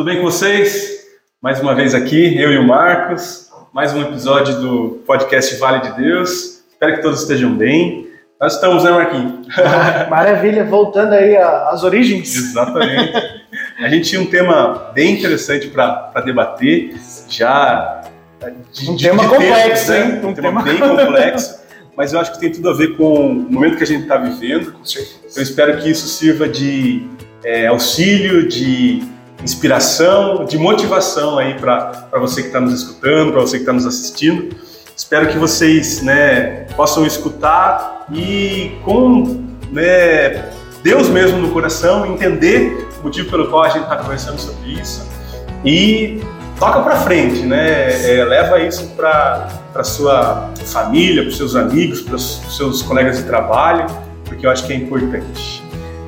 Tudo bem com vocês? Mais uma vez aqui, eu e o Marcos, mais um episódio do podcast Vale de Deus. Espero que todos estejam bem. Nós estamos, né, Marquinhos? Maravilha, voltando aí às origens. Exatamente. A gente tinha um tema bem interessante para debater, já. De, um tema complexo, tempo, né? Um, um tema, tema bem complexo, mas eu acho que tem tudo a ver com o momento que a gente está vivendo. Eu espero que isso sirva de é, auxílio, de inspiração, de motivação aí para você que está nos escutando, para você que está nos assistindo. Espero que vocês né, possam escutar e com né, Deus mesmo no coração entender o motivo pelo qual a gente está conversando sobre isso e toca para frente, né? É, leva isso para para sua família, para seus amigos, para seus colegas de trabalho, porque eu acho que é importante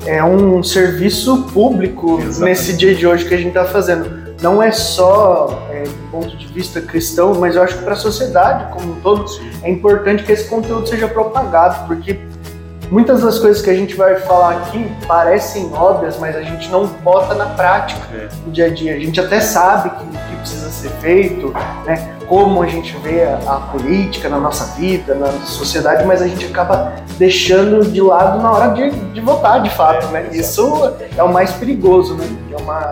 é um serviço público Exatamente. nesse dia de hoje que a gente está fazendo. Não é só é, do ponto de vista cristão, mas eu acho que para a sociedade como um todo é importante que esse conteúdo seja propagado, porque muitas das coisas que a gente vai falar aqui parecem óbvias, mas a gente não bota na prática é. no dia a dia. A gente até sabe que, que precisa ser feito, né? Como a gente vê a, política na nossa vida, na sociedade, mas a gente acaba deixando de lado na hora de, de votar, de fato, né? Isso é o mais perigoso, né? É uma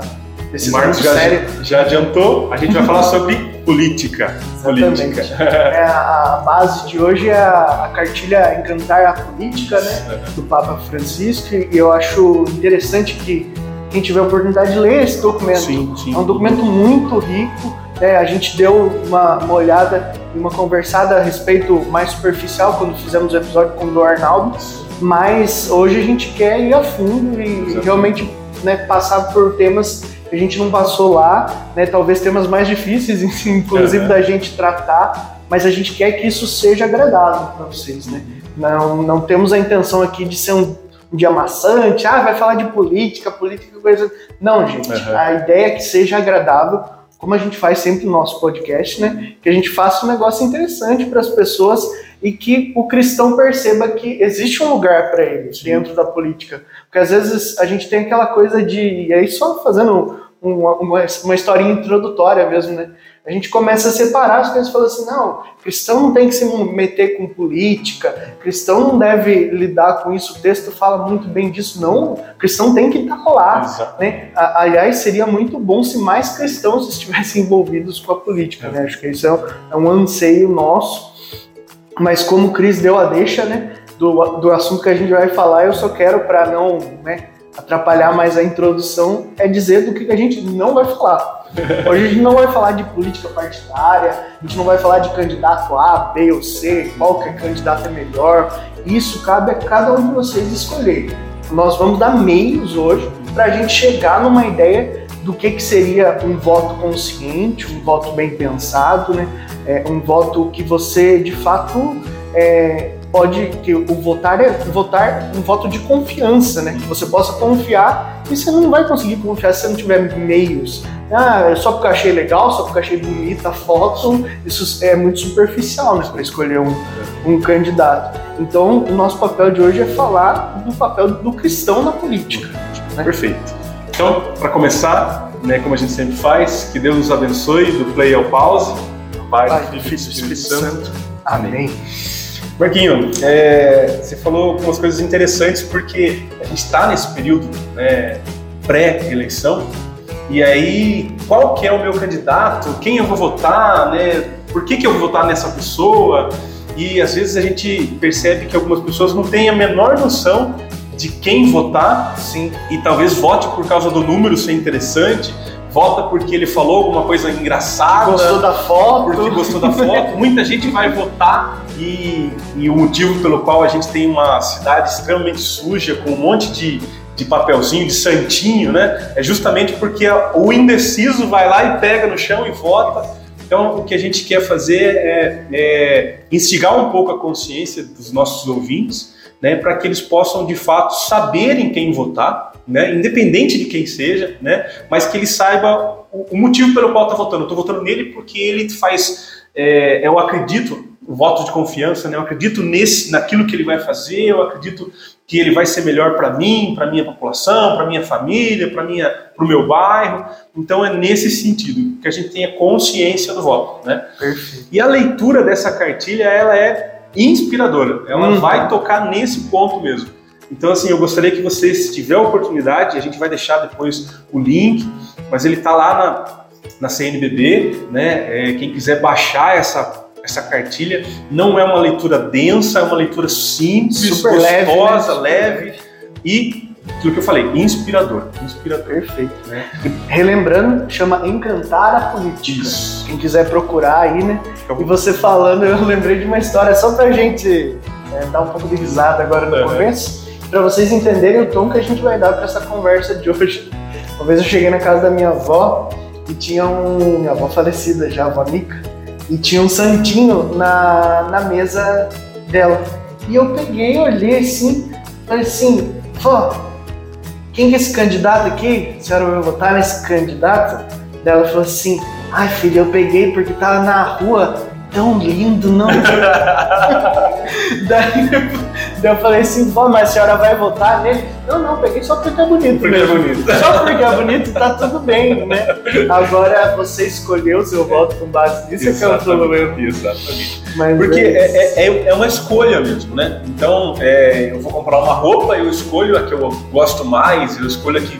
decisão Marcos já, séria. já adiantou, a gente vai falar sobre política. Política. É, a base de hoje é a, a, cartilha Encantar a Política, né? Do Papa Francisco, e eu acho interessante que quem tiver a oportunidade de ler esse documento. Sim, sim. É um documento muito rico, é, a gente deu uma, uma olhada e uma conversada a respeito mais superficial quando fizemos o episódio com o do Arnaldo, mas hoje a gente quer ir a fundo e Exatamente. realmente né, passar por temas que a gente não passou lá, né, talvez temas mais difíceis, inclusive, da gente tratar, mas a gente quer que isso seja agradável para vocês. Né? Não, não temos a intenção aqui de ser um um dia maçante, ah, vai falar de política, política, coisa. Não, gente. Uhum. A ideia é que seja agradável como a gente faz sempre no nosso podcast, né? Que a gente faça um negócio interessante para as pessoas e que o cristão perceba que existe um lugar para eles dentro da política. Porque às vezes a gente tem aquela coisa de. E aí, só fazendo uma, uma, uma historinha introdutória mesmo, né? A gente começa a separar as coisas e fala assim: não, cristão não tem que se meter com política, cristão não deve lidar com isso. O texto fala muito bem disso, não. Cristão tem que estar lá. Né? Aliás, seria muito bom se mais cristãos estivessem envolvidos com a política. Né? Acho que isso é um, é um anseio nosso. Mas como o Cris deu a deixa né, do, do assunto que a gente vai falar, eu só quero, para não né, atrapalhar mais a introdução, é dizer do que a gente não vai falar. Hoje a gente não vai falar de política partidária, a gente não vai falar de candidato A, B ou C, qual que é candidato é melhor. Isso cabe a cada um de vocês escolher. Nós vamos dar meios hoje para a gente chegar numa ideia do que, que seria um voto consciente, um voto bem pensado, né? É, um voto que você de fato é, pode que o votar é votar um voto de confiança, né? Que você possa confiar e você não vai conseguir confiar se você não tiver meios. Ah, só porque eu achei legal, só porque eu achei bonita a foto, isso é muito superficial, né? Para escolher um, um candidato. Então, o nosso papel de hoje é falar do papel do cristão na política. Né? Perfeito. Então, para começar, né, como a gente sempre faz, que Deus nos abençoe do play ao pause. Pai, Pai Filho e Espírito Santo. Amém. Marquinho, é, você falou algumas coisas interessantes porque a gente está nesse período né, pré-eleição. E aí qual que é o meu candidato, quem eu vou votar, né, por que, que eu vou votar nessa pessoa? E às vezes a gente percebe que algumas pessoas não têm a menor noção de quem votar, sim, e talvez vote por causa do número ser interessante, vota porque ele falou alguma coisa engraçada. Gostou da foto. Porque gostou da foto. Muita gente vai votar e, e, o motivo pelo qual a gente tem uma cidade extremamente suja, com um monte de, de papelzinho, de santinho, né? É justamente porque o indeciso vai lá e pega no chão e vota. Então, o que a gente quer fazer é, é instigar um pouco a consciência dos nossos ouvintes, né, para que eles possam de fato saberem quem votar né, independente de quem seja, né, mas que ele saiba o, o motivo pelo qual está votando. Estou votando nele porque ele faz, é, eu acredito, voto de confiança, né? Eu acredito nesse, naquilo que ele vai fazer, eu acredito que ele vai ser melhor para mim, para minha população, para minha família, para minha, para o meu bairro. Então é nesse sentido que a gente tenha consciência do voto, né? Perfeito. E a leitura dessa cartilha ela é inspiradora. Ela uhum. vai tocar nesse ponto mesmo. Então assim, eu gostaria que você, se tiver a oportunidade, a gente vai deixar depois o link, mas ele está lá na na CNBB, né? É, quem quiser baixar essa essa cartilha não é uma leitura densa, é uma leitura simples, Super gostosa, leve, né? leve e aquilo que eu falei, inspirador. Inspirador. Perfeito. Né? E, relembrando, chama Encantar a Política. Isso. Quem quiser procurar aí, né? E você falando, eu lembrei de uma história só pra gente é, dar um pouco de risada agora no uhum. começo, para vocês entenderem o tom que a gente vai dar para essa conversa de hoje. Uma vez eu cheguei na casa da minha avó e tinha um. Minha avó falecida já, avó Nica e tinha um santinho na, na mesa dela. E eu peguei, olhei assim, falei assim, vó, quem que é esse candidato aqui? A senhora vai votar nesse candidato? Daí ela falou assim, ai filho, eu peguei porque tava na rua tão lindo, não? daí, daí, eu falei assim, pô, mas a senhora vai votar nele? Não, não, peguei só porque é bonito. Porque mesmo. é bonito. Só porque é bonito, tá tudo bem, né? Agora você escolheu o seu voto com base nisso, é que é o problema. Exatamente. Mas porque é, é, é, uma escolha mesmo, né? Então, é, eu vou comprar uma roupa, eu escolho a que eu gosto mais, eu escolho a que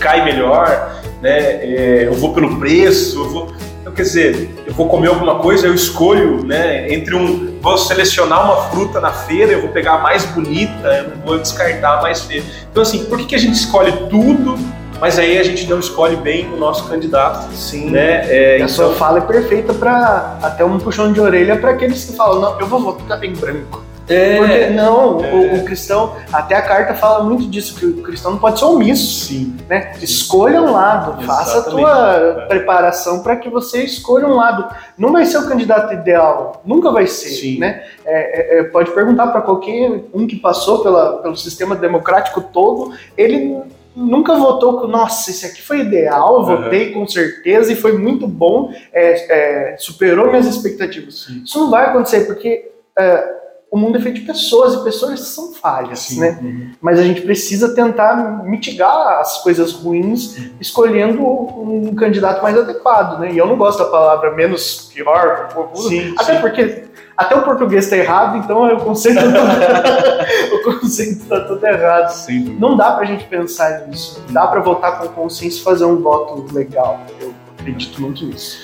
cai melhor, né? É, eu vou pelo preço, eu vou quer dizer, eu vou comer alguma coisa, eu escolho, né, entre um, vou selecionar uma fruta na feira, eu vou pegar a mais bonita, eu não vou descartar a mais feia. Então assim, por que, que a gente escolhe tudo, mas aí a gente não escolhe bem o nosso candidato? Sim. Né? É, a então... sua fala é perfeita para até um puxão de orelha para aqueles que falam, não, eu vou votar em branco. É, Porque não, é. o, o, cristão, até a carta fala muito disso, que o cristão não pode ser omisso. Sim. Né? Escolha um lado, Exatamente. faça a tua é. preparação para que você escolha um lado. Não vai ser o candidato ideal, nunca vai ser. Sim. Né? É, é, é pode perguntar para qualquer um que passou pela, pelo sistema democrático todo, ele nunca votou com, nossa, esse aqui foi ideal, eu votei com certeza e foi muito bom, é, é, superou minhas expectativas. Sim. Isso não vai acontecer, porque é, o mundo é feito de pessoas e pessoas são falhas, Sim, né? Uhum. Mas a gente precisa tentar mitigar as coisas ruins escolhendo um candidato mais adequado, né? E eu não gosto da palavra menos pior, sim, até sim. porque até o português está errado, então o conceito tá o conceito está tudo errado. Sim. Não dá para a gente pensar nisso. Dá para votar com consciência e fazer um voto legal. Eu acredito muito nisso.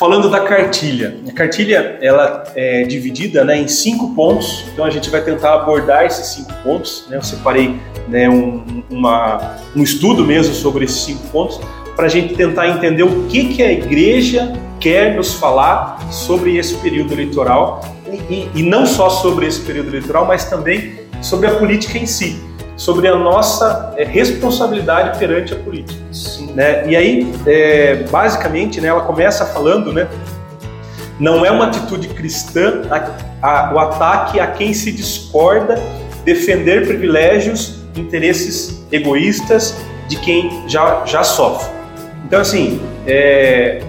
Falando da cartilha, a cartilha ela é dividida né, em cinco pontos, então a gente vai tentar abordar esses cinco pontos. Né? Eu separei né, um, uma, um estudo mesmo sobre esses cinco pontos para a gente tentar entender o que, que a igreja quer nos falar sobre esse período eleitoral e, e, e não só sobre esse período eleitoral, mas também sobre a política em si sobre a nossa é, responsabilidade perante a política. Sim. Né? E aí, é, basicamente, né, ela começa falando, né, não é uma atitude cristã a, a, o ataque a quem se discorda, defender privilégios, interesses egoístas de quem já, já sofre. Então, assim, é,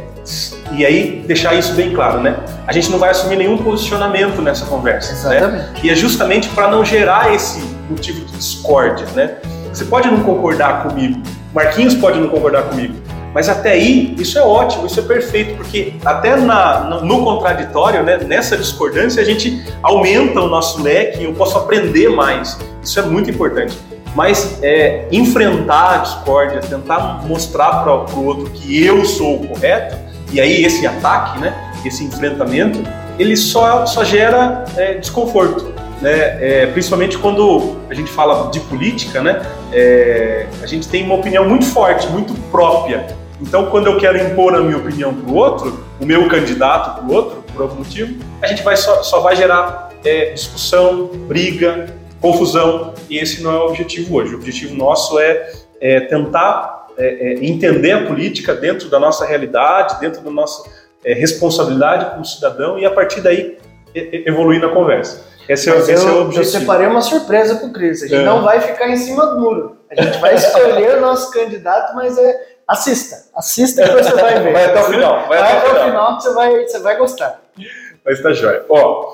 e aí deixar isso bem claro, né? A gente não vai assumir nenhum posicionamento nessa conversa. Né? Exatamente. Né? E é justamente para não gerar esse motivo de discórdia, né? Você pode não concordar comigo, Marquinhos pode não concordar comigo, mas até aí isso é ótimo, isso é perfeito, porque até na, no, contraditório, né, nessa discordância, a gente aumenta o nosso leque eu posso aprender mais. Isso é muito importante. Mas é, enfrentar a discórdia, tentar mostrar para o outro que eu sou o correto, e aí esse ataque, né, esse enfrentamento, ele só, só gera é, desconforto né, é, principalmente quando a gente fala de política, né, é, a gente tem uma opinião muito forte, muito própria. Então, quando eu quero impor a minha opinião para o outro, o meu candidato para o outro, por algum motivo, a gente vai só, só vai gerar é, discussão, briga, confusão, e esse não é o objetivo hoje. O objetivo nosso é, é tentar é, é, entender a política dentro da nossa realidade, dentro da nossa responsabilidade como cidadão, e a partir daí evoluir na conversa. Esse é, esse eu, é o objetivo. Eu separei uma surpresa pro Cris. A gente é. não vai ficar em cima do muro. A gente vai escolher o nosso candidato, mas é. Assista. Assista que você vai ver. Vai até o final. Vai, vai até, o final. que você vai, você vai gostar. Mas tá jóia. Ó,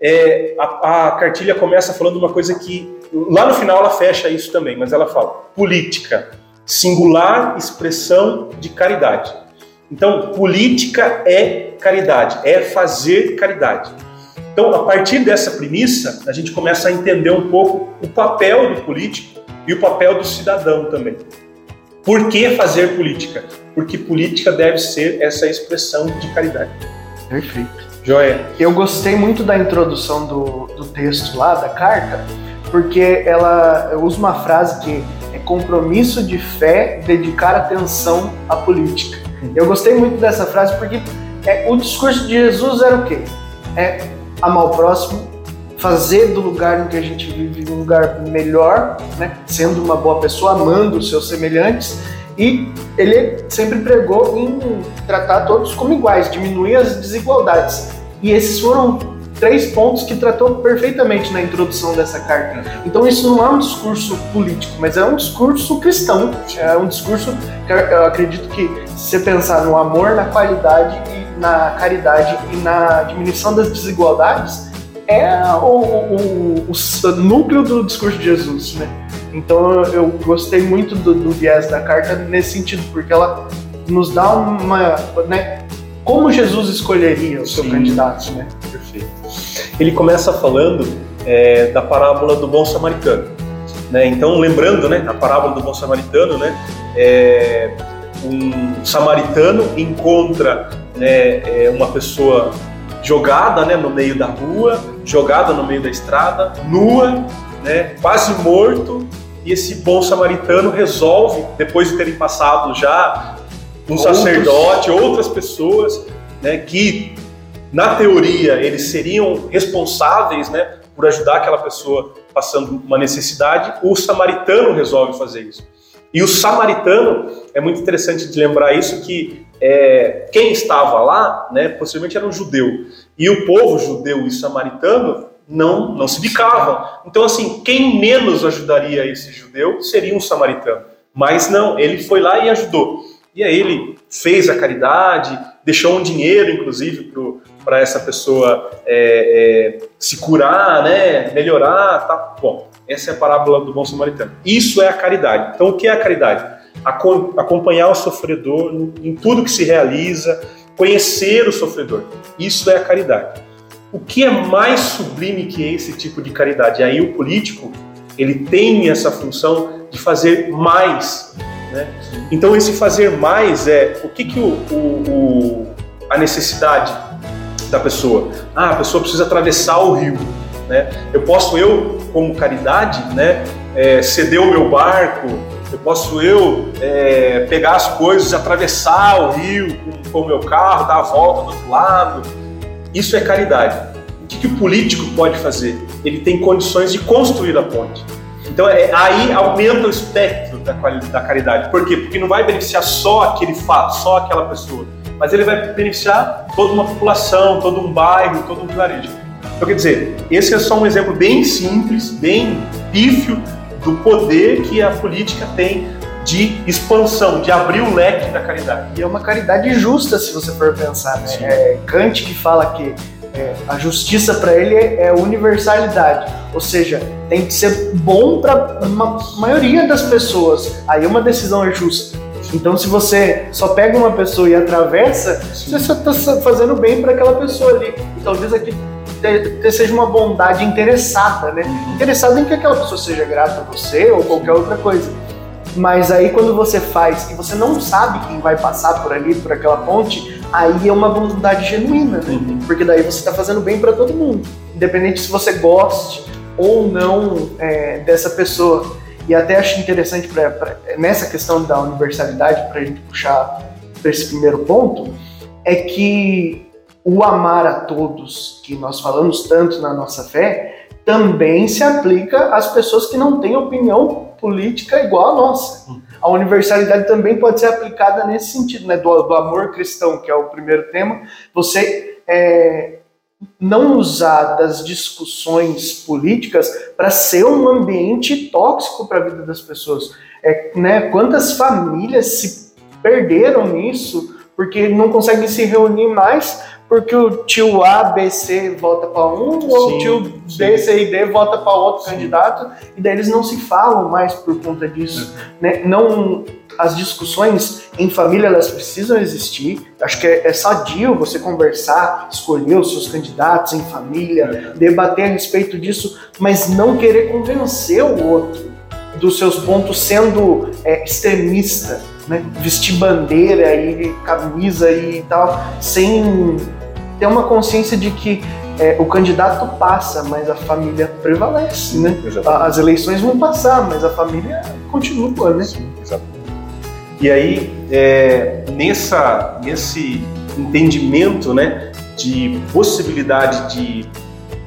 é, a, a, cartilha começa falando uma coisa que lá no final ela fecha isso também, mas ela fala política, singular expressão de caridade. Então, política é caridade, é fazer caridade. Então, a partir dessa premissa, a gente começa a entender um pouco o papel do político e o papel do cidadão também. Por que fazer política? Porque política deve ser essa expressão de caridade. Perfeito. Joia. Eu gostei muito da introdução do, do texto lá, da carta, porque ela usa uma frase que é compromisso de fé, dedicar atenção à política. Eu gostei muito dessa frase porque é, o discurso de Jesus era o quê? É amar o próximo, fazer do lugar em que a gente vive um lugar melhor, né? sendo uma boa pessoa, amando os seus semelhantes. E ele sempre pregou em tratar todos como iguais, diminuir as desigualdades. E esses foram três pontos que tratou perfeitamente na introdução dessa carta. Então isso não é um discurso político, mas é um discurso cristão. É um discurso que eu acredito que se você pensar no amor, na qualidade e na caridade e na diminuição das desigualdades, é o, o, o, núcleo do discurso de Jesus, né? Então eu gostei muito do, do viés da carta nesse sentido, porque ela nos dá uma, né, como Jesus escolheria o seu Sim. candidato, né? Perfeito. Ele começa falando é, da parábola do bom samaritano, né? Então lembrando, né, a parábola do bom samaritano, né? É, um samaritano encontra né, é, uma pessoa jogada né, no meio da rua, jogada no meio da estrada, nua, né, quase morto, e esse bom samaritano resolve, depois de terem passado já um Outros. sacerdote, outras pessoas, né, que na teoria eles seriam responsáveis né, por ajudar aquela pessoa passando uma necessidade, o samaritano resolve fazer isso. E o samaritano, é muito interessante de lembrar isso, que é, quem estava lá, né, possivelmente era um judeu. E o povo judeu e samaritano não, não se bicavam. Então, assim, quem menos ajudaria esse judeu seria um samaritano. Mas não, ele foi lá e ajudou. E aí ele fez a caridade, deixou um dinheiro, inclusive, para essa pessoa é, é, se curar, né, melhorar. Tá. Bom, essa é a parábola do bom samaritano. Isso é a caridade. Então, o que é a caridade? acompanhar o sofredor em tudo que se realiza, conhecer o sofredor. Isso é a caridade. O que é mais sublime que esse tipo de caridade? Aí o político ele tem essa função de fazer mais. Né? Então esse fazer mais é o que, que o, o, o, a necessidade da pessoa? Ah, a pessoa precisa atravessar o rio. Né? Eu posso eu como caridade, né, é, ceder o meu barco, eu posso eu é, pegar as coisas, atravessar o rio com, com o meu carro, dar a volta do outro lado. Isso é caridade. O que, que o político pode fazer? Ele tem condições de construir a ponte. Então é, aí aumenta o espectro da, da caridade. Por quê? Porque não vai beneficiar só aquele fato, só aquela pessoa, mas ele vai beneficiar toda uma população, todo um bairro, todo um vilarejo. Então quer dizer, esse é só um exemplo bem simples, bem pífio do poder que a política tem de expansão, de abrir o leque da caridade. E é uma caridade justa, se você for pensar. Né? É Kant que fala que é, a justiça para ele é, é universalidade, ou seja, tem que ser bom para uma maioria das pessoas. Aí uma decisão é justa. Então, se você só pega uma pessoa e atravessa, Sim. você só está fazendo bem para aquela pessoa ali. E talvez aqui seja uma bondade interessada, né? Interessada em que aquela pessoa seja grata a você ou qualquer outra coisa. Mas aí quando você faz e você não sabe quem vai passar por ali, por aquela ponte, aí é uma bondade genuína, né? Uhum. Porque daí você está fazendo bem para todo mundo, independente se você goste ou não é, dessa pessoa. E até acho interessante pra, pra nessa questão da universalidade, para a gente puxar para esse primeiro ponto, é que o amar a todos, que nós falamos tanto na nossa fé, também se aplica às pessoas que não têm opinião política igual a nossa. A universalidade também pode ser aplicada nesse sentido, né? Do, do amor cristão, que é o primeiro tema. Você é, não usar das discussões políticas para ser um ambiente tóxico para a vida das pessoas. É, né? Quantas famílias se perderam nisso porque não conseguem se reunir mais porque o tio A, B, C vota para um, sim, ou o tio B, C e D vota para outro sim. candidato, e daí eles não se falam mais por conta disso. Uhum. Né? Não, as discussões em família elas precisam existir. Acho que é, é sadio você conversar, escolher os seus candidatos em família, uhum. debater a respeito disso, mas não querer convencer o outro dos seus pontos sendo é, extremista né, vestir bandeira e camisa e tal, sem ter uma consciência de que é, o candidato passa, mas a família prevalece, né? Exatamente. As eleições vão passar, mas a família continua, né? Sim, exatamente. E aí, é, nessa, nesse entendimento, né, de possibilidade de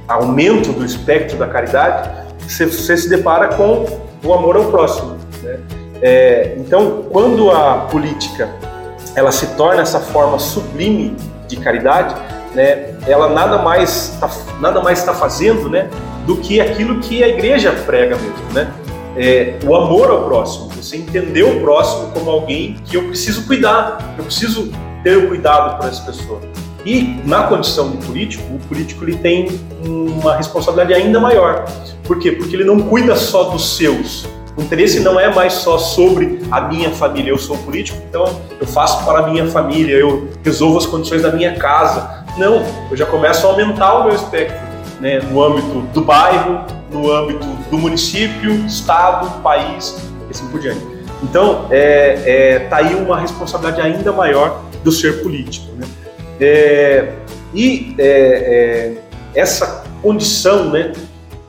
aumento do espectro da caridade, você, você se depara com o amor ao próximo, né? É, então, quando a política ela se torna essa forma sublime de caridade, né, ela nada mais tá, nada mais está fazendo, né, do que aquilo que a igreja prega mesmo, né? É, o amor ao próximo, você entender o próximo como alguém que eu preciso cuidar, eu preciso ter o cuidado por essa pessoa. E na condição de político, o político ele tem uma responsabilidade ainda maior. Por quê? Porque ele não cuida só dos seus, o interesse não é mais só sobre a minha família. Eu sou político, então eu faço para a minha família, eu resolvo as condições da minha casa. Não, eu já começo a aumentar o meu espectro né, no âmbito do bairro, no âmbito do município, estado, país e assim por diante. Então, é, é, tá aí uma responsabilidade ainda maior do ser político. Né? É, e é, é, essa condição né,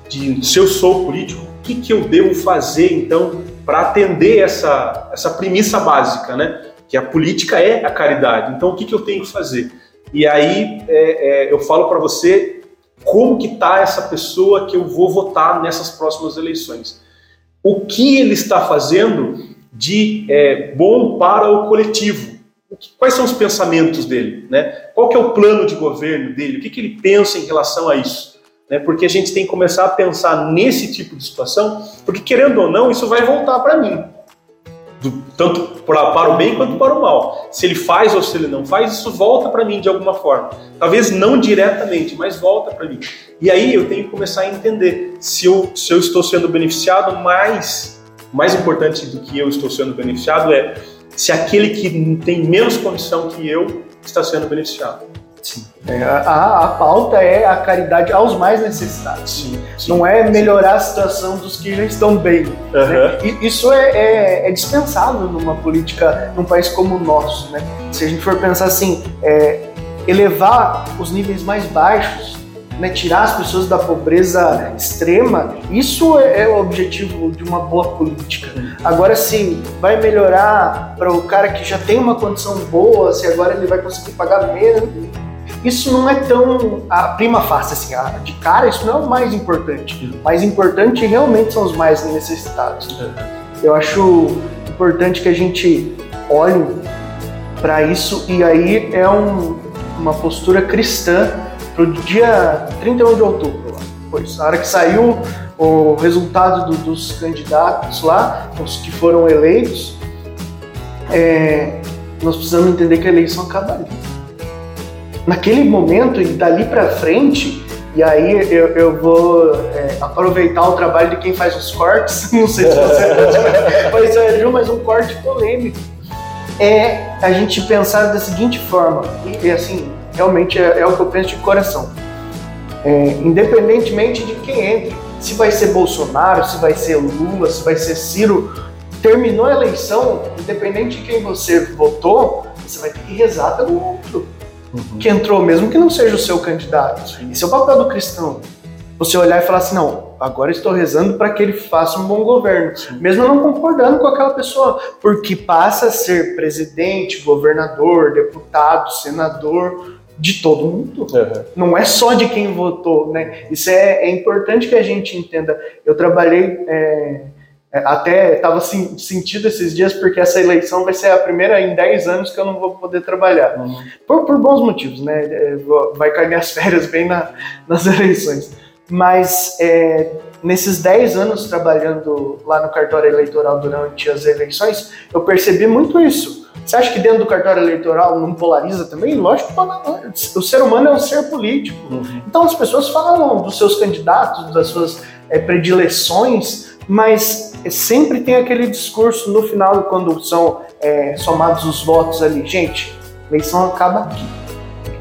de se eu sou político, que, que eu devo fazer então para atender essa, essa premissa básica, né? Que a política é a caridade. Então, o que, que eu tenho que fazer? E aí é, é, eu falo para você como que está essa pessoa que eu vou votar nessas próximas eleições. O que ele está fazendo de é, bom para o coletivo? Quais são os pensamentos dele? Né? Qual que é o plano de governo dele? O que, que ele pensa em relação a isso? né? porque a gente tem que começar a pensar nesse tipo de situação, porque querendo ou não, isso vai voltar para mim. Do, tanto pra, para o bem quanto para o mal. Se ele faz ou se ele não faz, isso volta para mim de alguma forma. Talvez não diretamente, mas volta para mim. E aí eu tenho que começar a entender se eu, se eu estou sendo beneficiado, mais, mais importante do que eu estou sendo beneficiado é se aquele que tem menos condição que eu está sendo beneficiado. Sim. É, a, a pauta é a caridade aos mais necessitados. Sim, sim, não é melhorar a situação dos que já estão bem. Uhum. Né? E, isso é, é, é, dispensável numa política, num país como o nosso. Né? Se a gente for pensar assim, é, elevar os níveis mais baixos, né, tirar as pessoas da pobreza extrema, isso é, é o objetivo de uma boa política. Agora, se vai melhorar para o cara que já tem uma condição boa, se agora ele vai conseguir pagar menos isso não é tão a prima face, assim, a, de cara, isso não é o mais importante. O mais importante realmente são os mais necessitados. Eu acho importante que a gente olhe para isso e aí é um, uma postura cristã para o dia 31 de outubro. Pois, a hora que saiu o resultado do, dos candidatos lá, os que foram eleitos, é, nós precisamos entender que a eleição acabaria naquele momento e dali para frente, e aí eu, eu vou é, aproveitar o trabalho de quem faz os cortes, não sei se você mas é, mas um corte polêmico. É a gente pensar da seguinte forma, e, e assim, realmente é, é, o que eu penso de coração. É, independentemente de quem entre, se vai ser Bolsonaro, se vai ser Lula, se vai ser Ciro, terminou a eleição, independente de quem você votou, você vai ter que rezar pelo outro uhum. que entrou, mesmo que não seja o seu candidato. Sim. Esse é o papel do cristão. Você olhar e falar assim, não, agora estou rezando para que ele faça um bom governo, Sim. mesmo não concordando com aquela pessoa, porque passa a ser presidente, governador, deputado, senador, de todo mundo. Uhum. Não é só de quem votou, né? Isso é, é importante que a gente entenda. Eu trabalhei é, até estava sentido esses dias porque essa eleição vai ser a primeira em 10 anos que eu não vou poder trabalhar. Uhum. Por, por, bons motivos, né? É, vai cair minhas férias bem na, nas eleições. Mas é, nesses 10 anos trabalhando lá no cartório eleitoral durante as eleições, eu percebi muito isso. Você acha que dentro do cartório eleitoral não polariza também? Lógico que o ser humano é um ser político. Uhum. Então as pessoas falam dos seus candidatos, das suas é, predileções, mas sempre tem aquele discurso no final, quando são é, somados os votos ali. Gente, a eleição acaba aqui.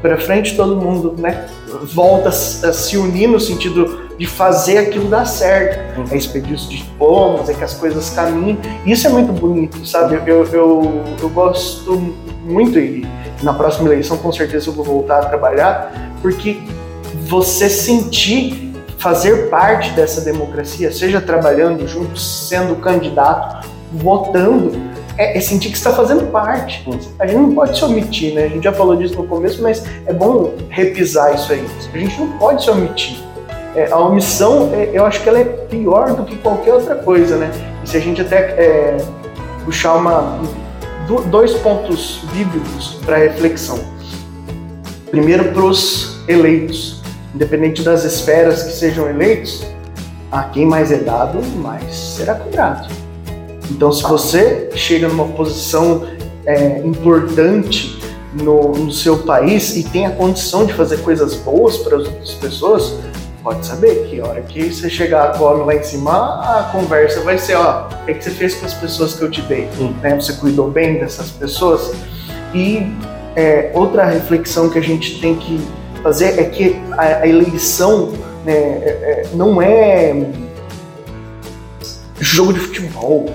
Para frente todo mundo né, volta a se unir no sentido de fazer aquilo dar certo. É expedir os diplomas, é que as coisas caminhem. Isso é muito bonito, sabe? Eu, eu, eu gosto muito e na próxima eleição com certeza eu vou voltar a trabalhar, porque você sentir fazer parte dessa democracia, seja trabalhando junto, sendo candidato, votando, é, é sentir que está fazendo parte. A gente não pode se omitir, né? A gente já falou disso no começo, mas é bom repisar isso aí. A gente não pode se omitir é, a omissão, é, eu acho que ela é pior do que qualquer outra coisa, né? E se a gente até é, puxar uma, dois pontos bíblicos para reflexão. Primeiro, para os eleitos, independente das esferas que sejam eleitos, a quem mais é dado, mais será cobrado. Então, se você chega numa posição é, importante no, no seu país e tem a condição de fazer coisas boas para as outras pessoas, pode saber que a hora que você chegar agora lá em cima, a conversa vai ser, ó, o que, é que você fez com as pessoas que eu te dei? Hum. Né? Você cuidou bem dessas pessoas? E é, outra reflexão que a gente tem que fazer é que a, a eleição né, é, é não é jogo de futebol.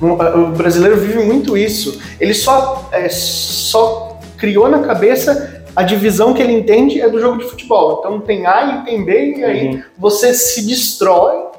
O brasileiro vive muito isso. Ele só, é, só criou na cabeça a divisão que ele entende é do jogo de futebol. Então tem A e tem B, e aí uhum. você se destrói.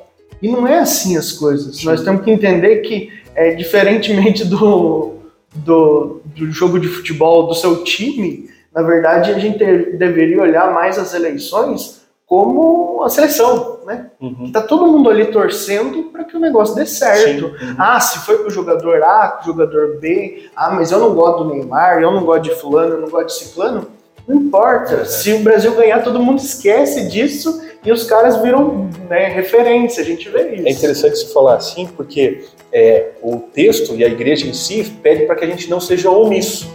E não é assim as coisas. Sim. Nós temos que entender que, é, diferentemente do, do, do jogo de futebol do seu time, na verdade a gente deveria olhar mais as eleições como a seleção, né? Uhum. Tá todo mundo ali torcendo para que o negócio dê certo. Uhum. Ah, se foi com o jogador A, o jogador B, ah, mas eu não gosto do Neymar, eu não gosto de fulano, eu não gosto de ciclano. Não importa. É. Se o Brasil ganhar, todo mundo esquece disso e os caras viram né, referência. A gente vê isso. É interessante você falar assim, porque é, o texto e a igreja em si pede para que a gente não seja omisso.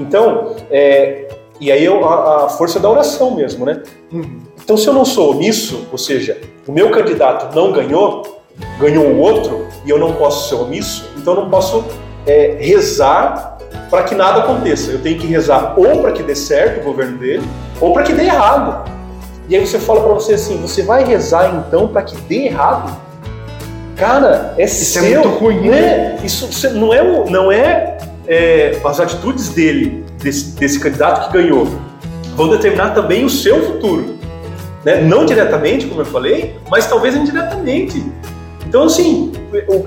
Então, é, e aí a, a, força da oração mesmo, né? Uhum. Então, se eu não sou omisso, ou seja, o meu candidato não ganhou, ganhou o outro, e eu não posso ser omisso, então eu não posso é, rezar para que nada aconteça. Eu tenho que rezar ou para que dê certo o governo dele, ou para que dê errado. E aí você fala para você assim: você vai rezar então para que dê errado? Cara, é Isso seu, é muito ruim, né? Isso não é, não é, é as atitudes dele, desse, desse candidato que ganhou, vão determinar também o seu futuro. Né? Não diretamente, como eu falei, mas talvez indiretamente. Então, assim,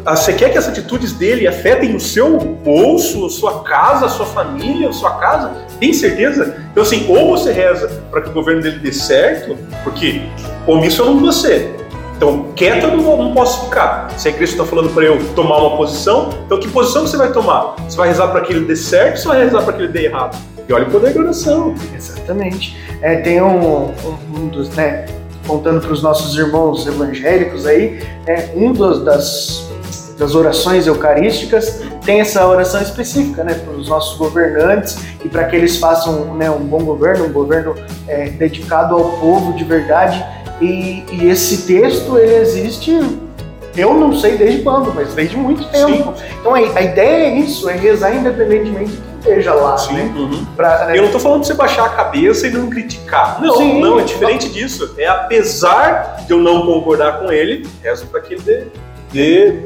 você quer que as atitudes dele afetem o seu bolso, sua casa, sua família, sua casa? Tem certeza? Então, assim, ou você reza para que o governo dele dê certo, porque omisso eu não vou ser. Então, quieto eu não, não posso ficar. Se a igreja está falando para eu tomar uma posição, então que posição você vai tomar? Você vai rezar para que ele dê certo ou você vai rezar para que ele dê errado? E olha o poder da oração. Exatamente. É, tem um, um, um dos, né, contando para os nossos irmãos evangélicos aí, é, um dos, das, das orações eucarísticas tem essa oração específica, né, para os nossos governantes e para que eles façam né, um bom governo, um governo é, dedicado ao povo de verdade. E, e, esse texto ele existe, eu não sei desde quando, mas desde muito tempo. Sim. Então a, a ideia é isso, é rezar independentemente esteja lá, Sim, né? Uhum. Pra, né? Eu não estou falando de você baixar a cabeça e não criticar. Não, Sim, não, é diferente não. disso. É apesar de eu não concordar com ele, rezo para que ele dê, dê,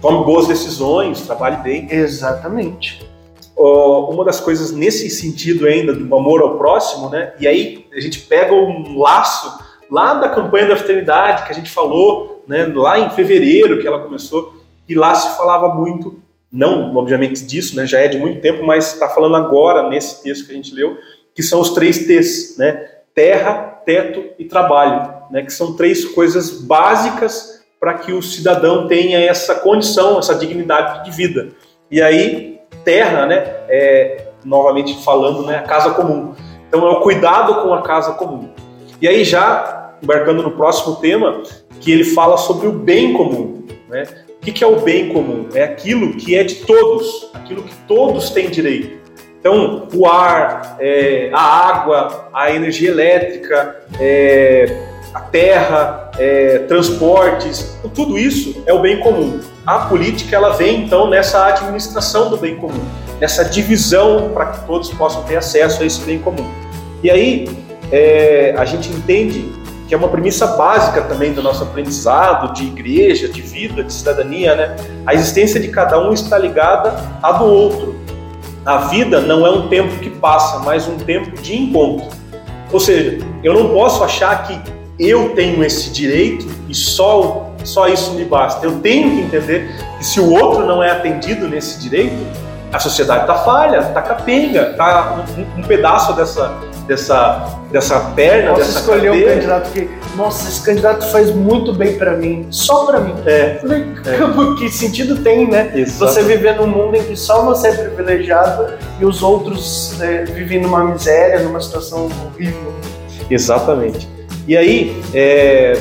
tome boas decisões, trabalhe bem. Exatamente. Uma das coisas nesse sentido ainda do amor ao próximo, né? E aí a gente pega um laço lá da campanha da fraternidade que a gente falou, né? Lá em fevereiro que ela começou e lá se falava muito não obviamente disso, né, já é de muito tempo, mas está falando agora nesse texto que a gente leu, que são os três T's, né, terra, teto e trabalho, né, que são três coisas básicas para que o cidadão tenha essa condição, essa dignidade de vida. E aí, terra, né, é, novamente falando, né, a casa comum. Então é o cuidado com a casa comum. E aí já embarcando no próximo tema, que ele fala sobre o bem comum, né? O que, é o bem comum? É aquilo que é de todos, aquilo que todos têm direito. Então, o ar, é, a água, a energia elétrica, é, a terra, é, transportes, tudo isso é o bem comum. A política ela vem então nessa administração do bem comum, nessa divisão para que todos possam ter acesso a esse bem comum. E aí é, a gente entende que é uma premissa básica também do nosso aprendizado de igreja, de vida, de cidadania, né? A existência de cada um está ligada à do outro. A vida não é um tempo que passa, mas um tempo de encontro. Ou seja, eu não posso achar que eu tenho esse direito e só, só isso me basta. Eu tenho que entender que se o outro não é atendido nesse direito, a sociedade está falha, está capenga, está um, um, pedaço dessa, dessa, dessa perna, Posso dessa escolher cadeira. um candidato que, nossa, esse candidato faz muito bem para mim, só para mim. É. é. Que sentido tem, né? Você viver num mundo em que só você é privilegiado e os outros é, vivem numa miséria, numa situação horrível. Exatamente. E aí, é,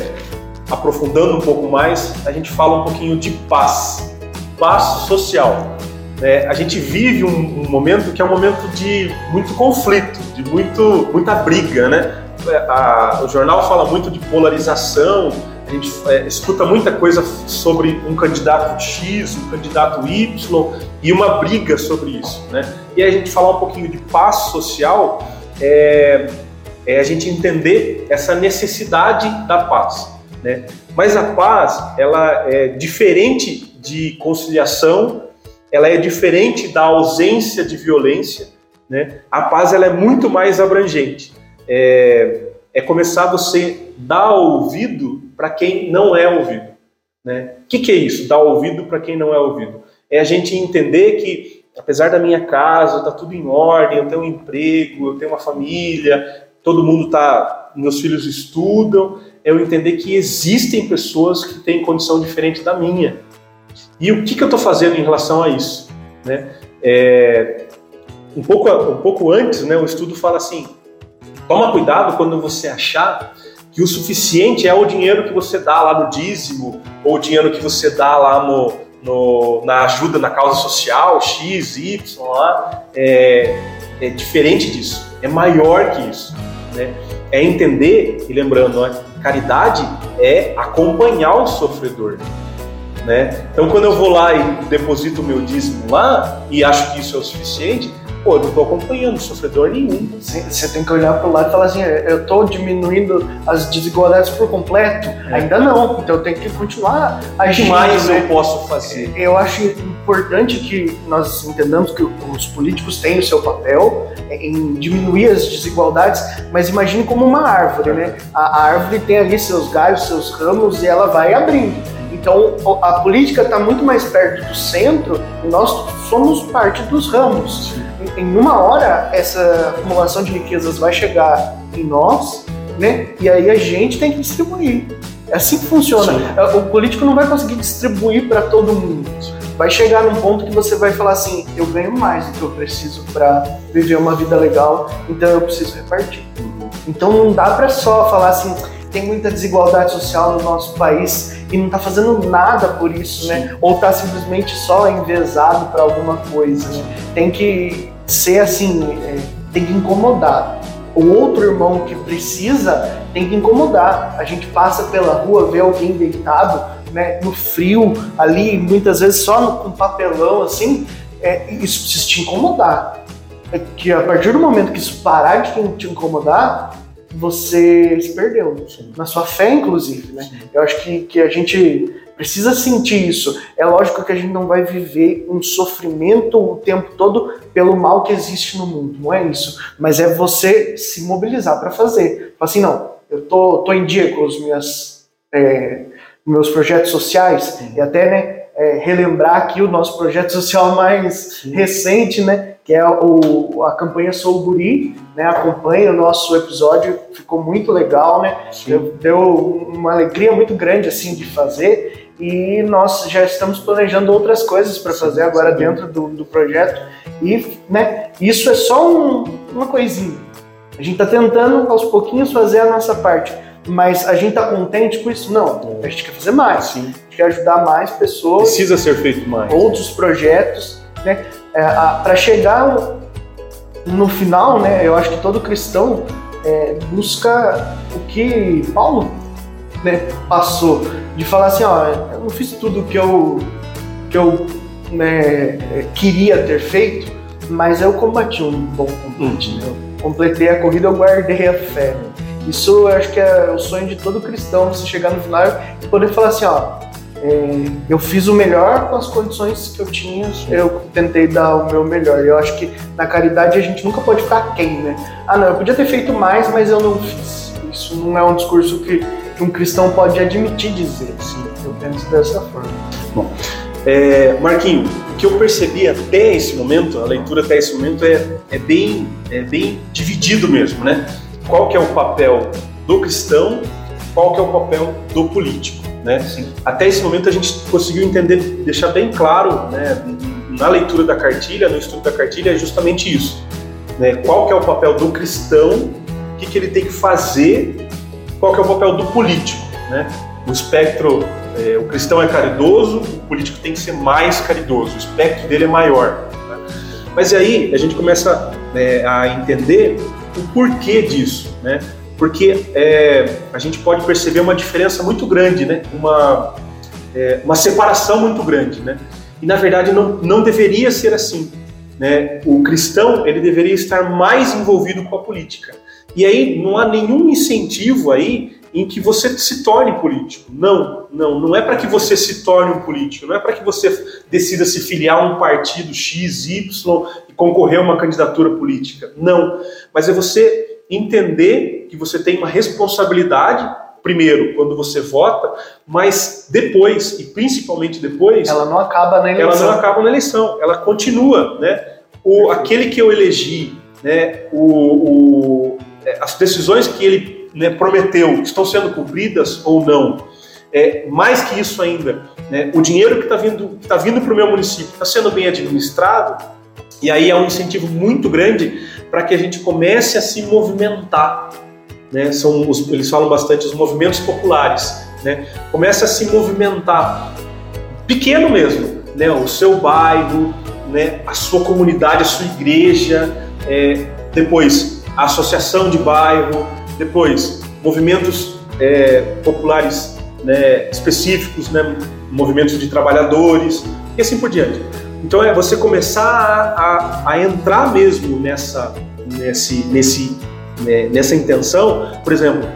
aprofundando um pouco mais, a gente fala um pouquinho de paz, paz social. É, a gente vive um, um, momento que é um momento de muito conflito, de muito, muita briga, né? É, a, o jornal fala muito de polarização, a gente é, escuta muita coisa sobre um candidato X, um candidato Y e uma briga sobre isso, né? E a gente falar um pouquinho de paz social é, é a gente entender essa necessidade da paz, né? Mas a paz, ela é diferente de conciliação ela é diferente da ausência de violência, né? A paz ela é muito mais abrangente. É, é começar você dar ouvido para quem não é ouvido, né? O que, que é isso? Dar ouvido para quem não é ouvido. É a gente entender que apesar da minha casa, tá tudo em ordem, eu tenho um emprego, eu tenho uma família, todo mundo tá, meus filhos estudam, é eu entender que existem pessoas que têm condição diferente da minha e o que, que eu estou fazendo em relação a isso? Né? É, um, pouco, um pouco antes, né, o estudo fala assim: toma cuidado quando você achar que o suficiente é o dinheiro que você dá lá no dízimo, ou o dinheiro que você dá lá no, no na ajuda na causa social, X, Y, lá, é, é diferente disso, é maior que isso. Né? É entender, e lembrando, né, caridade é acompanhar o sofredor. Né? Então, quando eu vou lá e deposito o meu dízimo lá e acho que isso é o suficiente, pô, eu não estou acompanhando sofredor nenhum. Você tem que olhar para o lado e falar assim: eu estou diminuindo as desigualdades por completo? É. Ainda não, então eu tenho que continuar agindo. O que mais né? eu posso fazer? Eu acho importante que nós entendamos que os políticos têm o seu papel em diminuir as desigualdades, mas imagine como uma árvore, né? A árvore tem ali seus galhos, seus ramos e ela vai abrindo. Então, a política está muito mais perto do centro e nós somos parte dos ramos. Em uma hora, essa acumulação de riquezas vai chegar em nós, né? E aí a gente tem que distribuir. É assim que funciona. Sim. É, o político não vai conseguir distribuir para todo mundo. Vai chegar num ponto que você vai falar assim: eu ganho mais do que eu preciso para viver uma vida legal, então eu preciso repartir. Então não dá para só falar assim: tem muita desigualdade social no nosso país e não está fazendo nada por isso, né? Ou está simplesmente só envezado para alguma coisa. Né? Tem que ser assim, é, tem que incomodar. O outro irmão que precisa tem que incomodar. A gente passa pela rua, vê alguém deitado, né, no frio, ali, muitas vezes só com papelão, assim, é, isso precisa te incomodar. É que a partir do momento que isso parar de te incomodar, você se perdeu na sua fé, inclusive, né? Eu acho que, que a gente precisa sentir isso. É lógico que a gente não vai viver um sofrimento o tempo todo pelo mal que existe no mundo, não é isso. Mas é você se mobilizar para fazer. Fala assim, não, eu tô, tô em dia com os meus, é, meus projetos sociais e até, né, é, relembrar aqui o nosso projeto social mais Sim. recente, né? Que é o, a campanha Sou Guri, né? Acompanhe o nosso episódio, ficou muito legal, né? Deu, deu uma alegria muito grande assim de fazer e nós já estamos planejando outras coisas para fazer agora sim. dentro do, do, projeto e, né? Isso é só um, uma coisinha. A gente está tentando aos pouquinhos fazer a nossa parte Mas a gente tá contente com isso? Não. A gente quer fazer mais. Sim. A gente quer ajudar mais pessoas. Precisa ser feito mais. Outros projetos, né? É, para chegar no final, né? Eu acho que todo cristão é, busca o que Paulo né, passou de falar assim, ó, eu não fiz tudo que eu que eu né, queria ter feito, mas eu combati um bom combate. Né? Eu completei a corrida, eu guardei a fé. Isso eu acho que é o sonho de todo cristão, você chegar no final e poder falar assim, ó, é, eu fiz o melhor com as condições que eu tinha, eu tentei dar o meu melhor. Eu acho que na caridade a gente nunca pode ficar quem, né? Ah, não, eu podia ter feito mais, mas eu não fiz. Isso não é um discurso que, que um cristão pode admitir dizer. Sim, eu penso dessa forma. Bom, é, Marquinho, o que eu percebi até esse momento, a leitura até esse momento é, é, bem, é bem dividido mesmo, né? Qual que é o papel do cristão, qual que é o papel do político, né? Até esse momento a gente conseguiu entender, deixar bem claro, né, na leitura da cartilha, no estudo da cartilha, é justamente isso. Né? Qual que é o papel do cristão, o que, que ele tem que fazer, qual que é o papel do político, né? O espectro é, o cristão é caridoso, o político tem que ser mais caridoso, o espectro dele é maior. Né? Mas aí a gente começa é, a entender o porquê disso, né? Porque é, a gente pode perceber uma diferença muito grande, né? Uma, é, uma separação muito grande, né? E na verdade não, não deveria ser assim. Né? O cristão ele deveria estar mais envolvido com a política. E aí não há nenhum incentivo aí em que você se torne político. Não, não, não é para que você se torne um político, não é para que você decida se filiar a um partido X, Y e concorrer a uma candidatura política. Não, mas é você entender que você tem uma responsabilidade primeiro quando você vota, mas depois e principalmente depois, ela não acaba na eleição. Ela não acaba na eleição, ela continua, né? O aquele que eu elegi, né? O, o as decisões que ele né, prometeu estão sendo cumpridas ou não. É, mais que isso ainda, né, o dinheiro que está vindo, tá vindo para o meu município está sendo bem administrado, e aí é um incentivo muito grande para que a gente comece a se movimentar. Né? São os, eles falam bastante os movimentos populares. Né? Comece a se movimentar, pequeno mesmo, né? o seu bairro, né? a sua comunidade, a sua igreja, é, depois a associação de bairro, depois, movimentos é, populares né, específicos, né, movimentos de trabalhadores e assim por diante. Então é você começar a, a, a entrar mesmo nessa, nesse, nesse, né, nessa intenção. Por exemplo,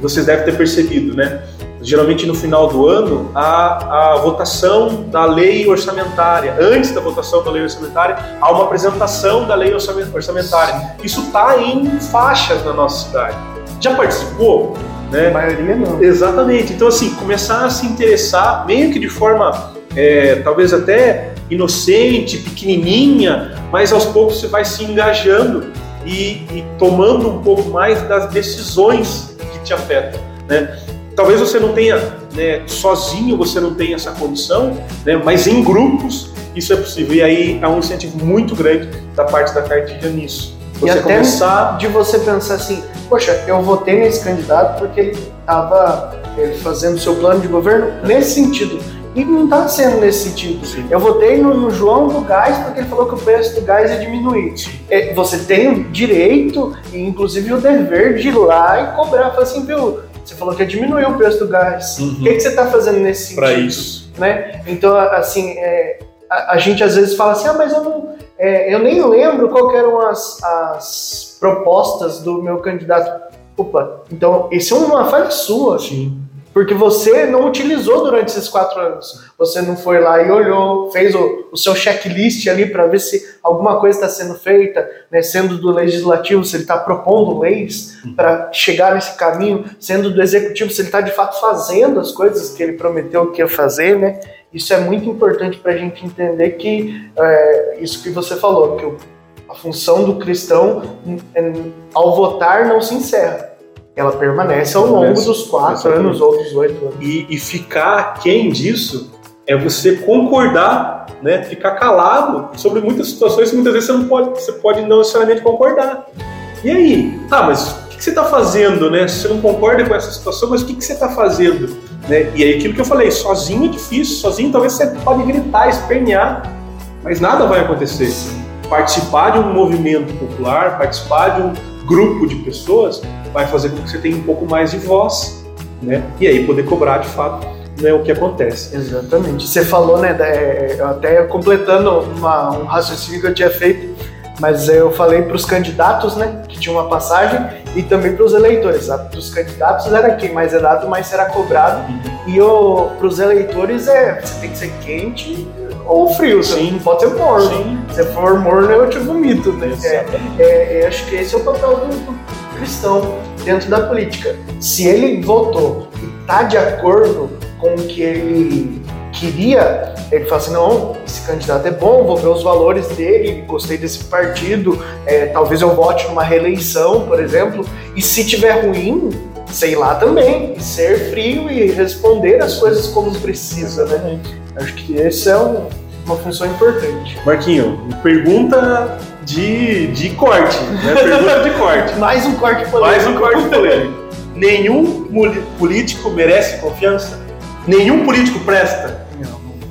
vocês devem ter percebido, né? Geralmente no final do ano, a, a votação da lei orçamentária. Antes da votação da lei orçamentária, há uma apresentação da lei orçamentária. Isso está em faixas na nossa cidade já participou? Né? A maioria não. Exatamente. Então, assim, começar a se interessar, meio que de forma é, talvez até inocente, pequenininha, mas aos poucos você vai se engajando e, e tomando um pouco mais das decisões que te afetam. Né? Talvez você não tenha, né, sozinho você não tenha essa condição, né, mas em grupos isso é possível. E aí há um incentivo muito grande da parte da cartilha nisso. Você e até começar... de você pensar assim, poxa, eu votei nesse candidato porque ele estava fazendo seu plano de governo nesse sentido. E não está sendo nesse sentido. Sim. Eu votei no, no, João do gás porque ele falou que o preço do gás ia diminuir. É, você tem o direito e inclusive o dever de ir lá e cobrar. Falar assim, viu, você falou que ia diminuir o preço do gás. Uhum. O que, que você está fazendo nesse sentido? Para isso. Né? Então, assim, é, a, a, gente às vezes fala assim, ah, mas eu não, é, eu nem lembro qual eram as, as propostas do meu candidato. Opa, então isso é uma falha sua. Sim. Porque você não utilizou durante esses quatro anos. Você não foi lá e olhou, fez o, o seu checklist ali para ver se alguma coisa está sendo feita, né? sendo do legislativo, se ele está propondo leis para chegar nesse caminho, sendo do executivo, se ele está de fato fazendo as coisas que ele prometeu que ia fazer, né? Isso é muito importante para a gente entender que é, isso que você falou, que a função do cristão é, ao votar não se encerra. Ela permanece ao longo dos quatro anos ou dos oito anos. E, e ficar quem disso é você concordar, né? Ficar calado sobre muitas situações que muitas vezes você não pode, você pode não necessariamente concordar. E aí? Tá, mas que você está fazendo, né? Se você não concorda com essa situação, mas o que, que você está fazendo? Né? E aí aquilo que eu falei, sozinho é difícil, sozinho talvez você pode gritar, espernear, mas nada vai acontecer. Participar de um movimento popular, participar de um grupo de pessoas, vai fazer com que você tenha um pouco mais de voz, né? E aí poder cobrar de fato né, o que acontece. Exatamente. Você falou, né, é, até completando uma, um raciocínio que eu tinha feito, mas eu falei para os candidatos, né, que tinha uma passagem, e também para os eleitores. Para os candidatos era quem mais é dado, mais será cobrado. Uhum. E para os eleitores é você tem que ser quente ou frio, Sim. não pode ser morno. Sim. Se for morno, eu te vomito. Né? É, é, é, acho que esse é o papel do, do cristão dentro da política. Se ele votou e está de acordo com o que ele queria, ele fala assim, não, esse candidato é bom, vou ver os valores dele, gostei desse partido, é, talvez eu vote numa reeleição, por exemplo, e se tiver ruim, sei lá também, e ser frio e responder as coisas como precisa, né? Acho que esse é um, uma função importante. Marquinho, pergunta de, de corte, né? Pergunta de corte. Mais um corte polêmico. Mais um corte polêmico. Nenhum político merece confiança? Nenhum político presta?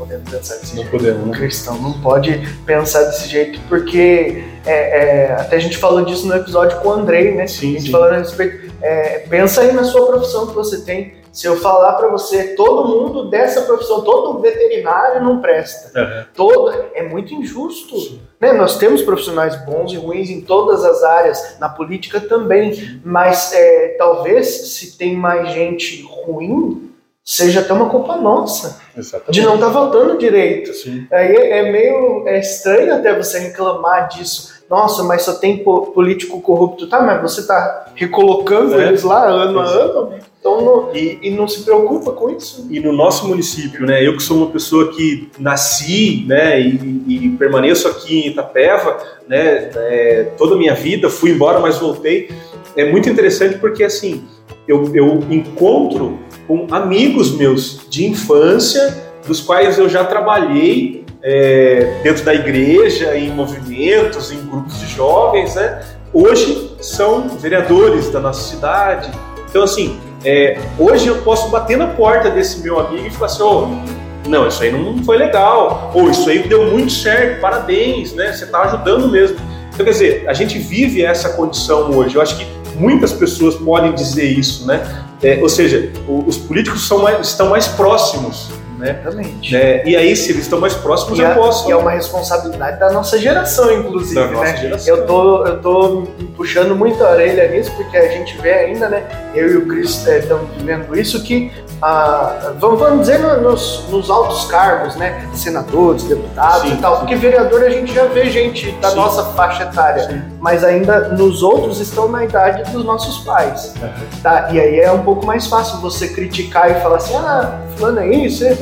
podemos pensar desse não jeito. Podemos, né? Cristão não pode pensar desse jeito, porque é, é, até a gente falou disso no episódio com o Andrei, né? Sim, a gente sim. falando a respeito. É, pensa aí na sua profissão que você tem. Se eu falar para você, todo mundo dessa profissão, todo veterinário não presta. Uhum. Todo, é muito injusto. Né? Nós temos profissionais bons e ruins em todas as áreas, na política também, mas é, talvez se tem mais gente ruim, seja até uma culpa nossa Exatamente. de não estar tá votando direito. Sim. Aí é meio é estranho até você reclamar disso. Nossa, mas só tem político corrupto. Tá, mas você está recolocando é. eles lá ano a ano. Então, não, e, e, não se preocupa com isso. E no nosso município, né? Eu que sou uma pessoa que nasci, né? E, e permaneço aqui em Itapeva, né? É, toda a minha vida, fui embora, mas voltei. É muito interessante porque assim eu, eu encontro com amigos meus de infância, dos quais eu já trabalhei é, dentro da igreja, em movimentos, em grupos de jovens, né? Hoje são vereadores da nossa cidade. Então, assim, é, hoje eu posso bater na porta desse meu amigo e falar assim: oh, não, isso aí não foi legal, ou isso aí deu muito certo, parabéns, né? Você está ajudando mesmo. Então, quer dizer, a gente vive essa condição hoje. Eu acho que muitas pessoas podem dizer isso, né? É, ou seja, os políticos mais, estão mais próximos né? Exatamente. Né? E aí, se eles estão mais próximos, e eu posso. E é uma responsabilidade da nossa geração, inclusive, da nossa né? Geração. Eu tô, eu tô puxando muito a orelha nisso, porque a gente vê ainda, né? Eu e o Cris estamos é, vivendo isso, que ah, vamos, vamos dizer nos, nos, altos cargos, né? Senadores, deputados Sim. e tal, porque vereador a gente já vê gente da Sim. nossa faixa etária, Sim. mas ainda nos outros estão na idade dos nossos pais. Uhum. Tá? E aí é um pouco mais fácil você criticar e falar assim, ah, fulano é isso, é.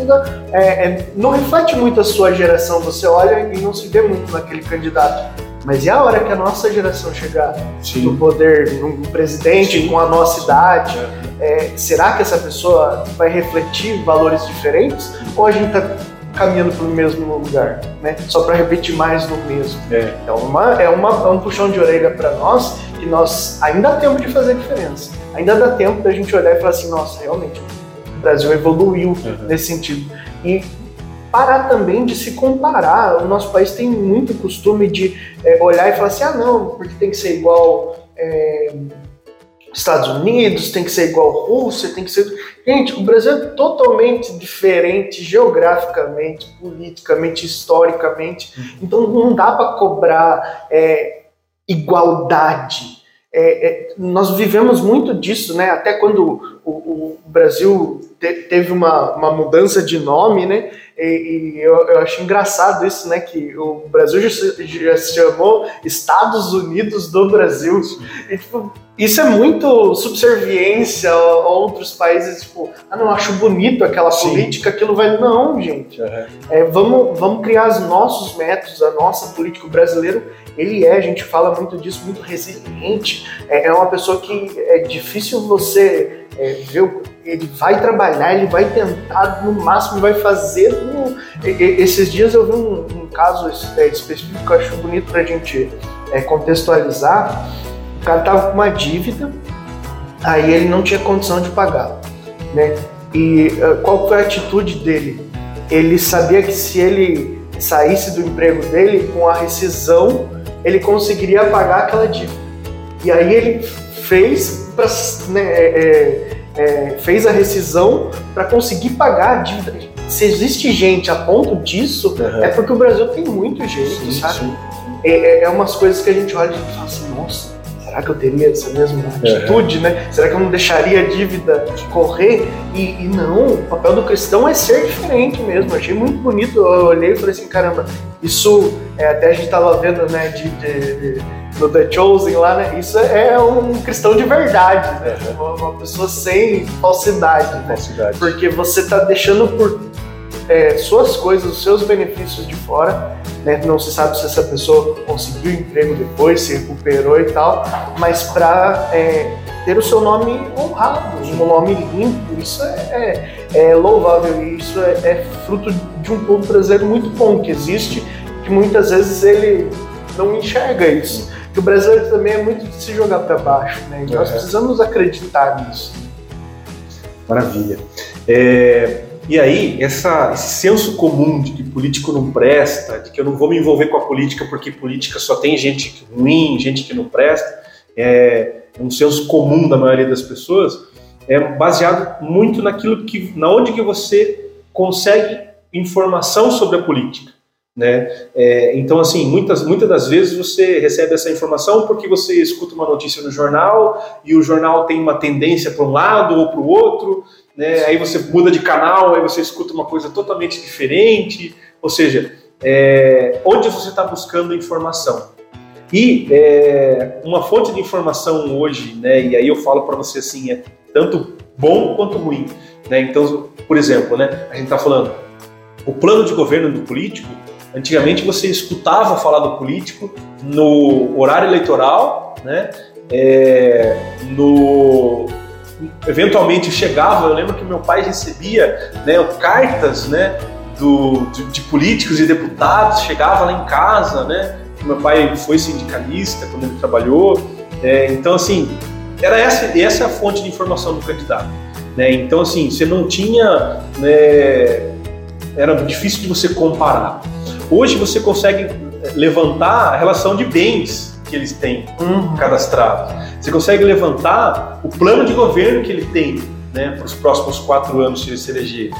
É, é, não reflete muito a sua geração, você olha e não se vê muito naquele candidato. Mas e a hora que a nossa geração chegar Sim. no poder, um presidente Sim. com a nossa idade, é, será que essa pessoa vai refletir valores diferentes? Ou a gente está caminhando para o mesmo lugar, né? Só para repetir mais do mesmo. É, é, uma, é, uma, é um puxão de orelha para nós que nós ainda dá tempo de fazer diferença. Ainda dá tempo da gente olhar e falar assim, nossa, realmente, Brasil evoluiu uhum. nesse sentido. E parar também de se comparar. O nosso país tem muito costume de é, olhar e falar assim: ah, não, porque tem que ser igual. É, Estados Unidos, tem que ser igual Rússia, tem que ser. Gente, o Brasil é totalmente diferente geograficamente, politicamente, historicamente. Então não dá para cobrar é, igualdade. É, é, nós vivemos muito disso, né? Até quando o, o Brasil te, teve uma, uma mudança de nome, né? E, e eu, eu, acho engraçado isso, né? Que o Brasil já se, já se chamou Estados Unidos do Brasil. E, tipo, isso é muito subserviência a outros países, tipo, ah, não, acho bonito aquela Sim. política, aquilo vai. Não, gente. Uhum. É, vamos, vamos criar os nossos métodos, a nossa política. O brasileiro, ele é, a gente fala muito disso, muito resiliente. É, é uma pessoa que é difícil você é, ver ele vai trabalhar, ele vai tentar no máximo, vai fazer. No... Esses dias eu vi um, um caso é, específico que eu acho bonito para a gente é, contextualizar. O cara tava com uma dívida Aí ele não tinha condição de pagar, né? E uh, qual foi a atitude dele? Ele sabia que se ele saísse do emprego dele com a rescisão, ele conseguiria pagar aquela dívida. E aí ele fez para né, é, é, é, fez a rescisão para conseguir pagar a dívida. Se existe gente a ponto disso, uhum. é porque o Brasil tem muito jeito, sim, sabe? Sim. É, é, é umas coisas que a gente olha e fala assim, nossa, será que eu teria essa mesma atitude, uhum. né? Será que eu não deixaria a dívida correr? E, e, não, o papel do cristão é ser diferente mesmo. Eu achei muito bonito. Eu olhei e falei assim, caramba, isso é, até a gente tava vendo, né, de, de, de, no The Chosen lá, né? Isso é um cristão de verdade, né? Uhum. Uma, uma, pessoa sem falsidade, né? falsidade. Porque você tá deixando por é, suas coisas, os seus benefícios de fora. Né? Não se sabe se essa pessoa conseguiu emprego depois, se recuperou e tal, mas para é, ter o seu nome honrado, um nome limpo, isso é, é, é louvável e isso é, é, fruto de um povo brasileiro muito bom que existe, que muitas vezes ele não enxerga isso. Que o brasileiro também é muito de se jogar para baixo, né? E nós precisamos acreditar nisso. Maravilha. É, e aí, essa, esse senso comum de que político não presta, de que eu não vou me envolver com a política porque política só tem gente ruim, gente que não presta, é um senso comum da maioria das pessoas, é baseado muito naquilo que, na onde que você consegue informação sobre a política. Né? É, então, assim, muitas, muitas das vezes você recebe essa informação porque você escuta uma notícia no jornal e o jornal tem uma tendência para um lado ou para o outro, né? aí você muda de canal, aí você escuta uma coisa totalmente diferente. Ou seja, é, onde você está buscando informação? E é, uma fonte de informação hoje, né, e aí eu falo para você assim, é tanto bom quanto ruim. Né? Então, por exemplo, né, a gente está falando o plano de governo do político. Antigamente você escutava falar do político no horário eleitoral, né? É, no eventualmente chegava, eu lembro que meu pai recebia né, cartas né, do, de, de, políticos e deputados, chegava lá em casa, né? Meu pai foi sindicalista quando ele trabalhou, é, então assim, era essa, essa é a fonte de informação do candidato. Né? Então assim, você não tinha, né, era difícil de você comparar. Hoje você consegue levantar a relação de bens que eles têm uhum. cadastrado. Você consegue levantar o plano de governo que ele tem né, para os próximos quatro anos se ele se eleger.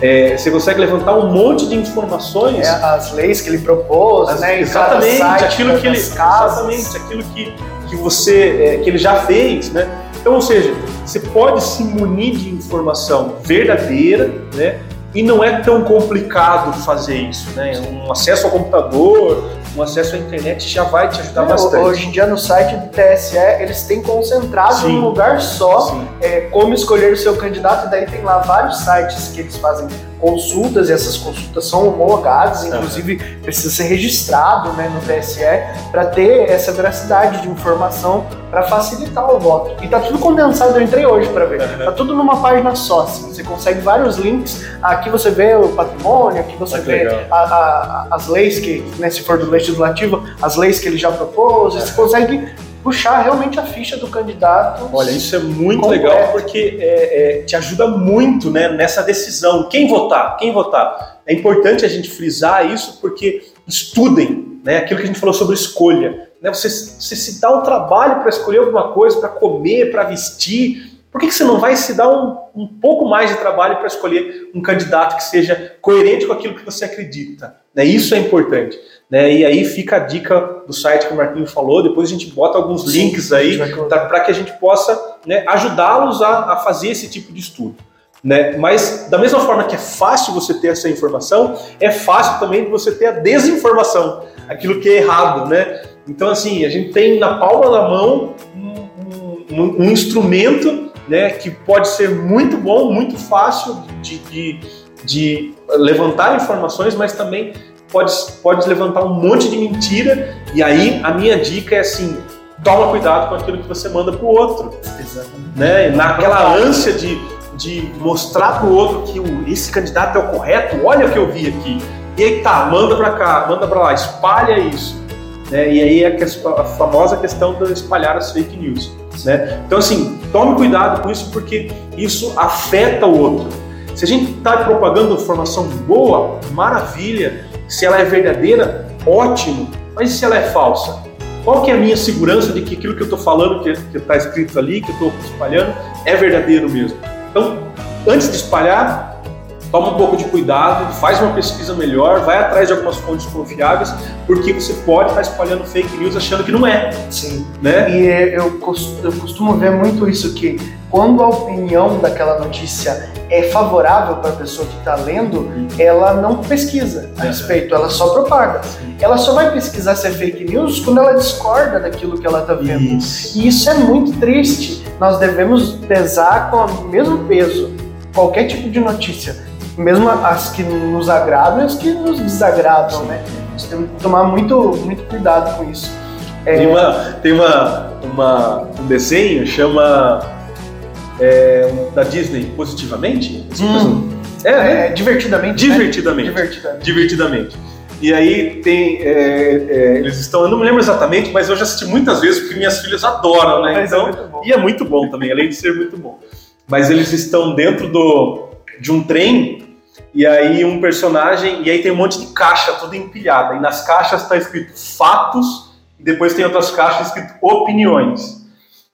É, você consegue levantar um monte de informações. É, as leis que ele propôs, as, né? Exatamente, aquilo que ele, exatamente, aquilo que, que você, é, que ele já fez, né? Então, ou seja, você pode se munir de informação verdadeira, né? E não é tão complicado fazer isso, né? Um acesso ao computador, um acesso à internet já vai te ajudar é, bastante. Hoje em dia no site do TSE eles têm concentrado Sim. em um lugar só é, como escolher o seu candidato, e daí tem lá vários sites que eles fazem consultas, e essas consultas são homologadas, inclusive uhum. precisa ser registrado né, no TSE para ter essa veracidade de informação para facilitar o voto. E tá tudo condensado, eu entrei hoje para ver. Uhum. Tá tudo numa página só, assim. Você consegue vários links. Aqui você vê o patrimônio, aqui você ah, vê a, a, as leis que, né, se for do legislativo, as leis que ele já propôs. Você consegue puxar realmente a ficha do candidato. Olha, isso é muito completo. legal porque é, é, te ajuda muito né, nessa decisão. Quem votar? Quem votar? É importante a gente frisar isso porque estudem né, aquilo que a gente falou sobre escolha. Né, você, você se dá um trabalho para escolher alguma coisa, para comer, para vestir. Por que, que você não vai se dar um, um pouco mais de trabalho para escolher um candidato que seja coerente com aquilo que você acredita? Né? Isso é importante. Né? E aí fica a dica do site que o Marquinho falou, depois a gente bota alguns Sim, links aí para que a gente possa né, ajudá-los a, a fazer esse tipo de estudo. Né? Mas da mesma forma que é fácil você ter essa informação, é fácil também você ter a desinformação, aquilo que é errado, né? Então assim, a gente tem na palma da mão um, um, um instrumento, né, que pode ser muito bom, muito fácil de, de, de levantar informações, mas também pode, pode levantar um monte de mentira. E aí a minha dica é assim: toma cuidado com aquilo que você manda para o outro. Exatamente. Né? Naquela ânsia de, de mostrar para o outro que o, esse candidato é o correto, olha o que eu vi aqui. E aí tá, manda para cá, manda para lá, espalha isso. Né? E aí é a, a famosa questão de espalhar as fake news. Né? Então, assim, tome cuidado com isso porque isso afeta o outro. Se a gente está propagando informação boa, maravilha. Se ela é verdadeira, ótimo. Mas e se ela é falsa? Qual que é a minha segurança de que aquilo que eu estou falando, que está escrito ali, que eu estou espalhando, é verdadeiro mesmo? Então, antes de espalhar, toma um pouco de cuidado, faz uma pesquisa melhor, vai atrás de algumas fontes confiáveis, porque você pode estar espalhando fake news achando que não é. Sim. Né? E é, eu, eu costumo ver muito isso que quando a opinião daquela notícia é favorável para a pessoa que está lendo, ela não pesquisa a respeito, ela só propaga. Ela só vai pesquisar se é fake news quando ela discorda daquilo que ela está vendo. Isso. E isso é muito triste. Nós devemos pesar com o mesmo peso qualquer tipo de notícia mesmo as que nos agradam e as que nos desagradam, né? Nós temos que tomar muito, muito cuidado com isso. É... Tem, uma, tem uma, uma, um desenho, chama é, da Disney, Positivamente? Hum. É, né? é, divertidamente. Divertidamente. Né? Divertidamente. Divertidamente. E aí tem. É, é, eles estão. Eu não me lembro exatamente, mas eu já assisti muitas vezes porque minhas filhas adoram, né? Mas é então, e é muito bom também, além de ser muito bom. Mas eles estão dentro do, de um trem e aí um personagem, e aí tem um monte de caixa toda empilhada. E nas caixas está escrito fatos, e depois tem outras caixas escrito opiniões.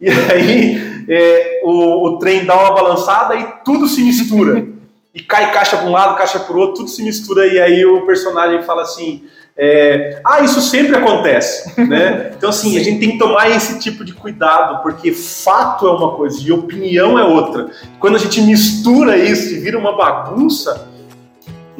E aí é, o, o trem dá uma balançada e tudo se mistura. E cai caixa para um lado, caixa para o outro, tudo se mistura, e aí o personagem fala assim. É, ah, isso sempre acontece, né? Então assim, a gente tem que tomar esse tipo de cuidado, porque fato é uma coisa e opinião é outra. Quando a gente mistura isso e vira uma bagunça,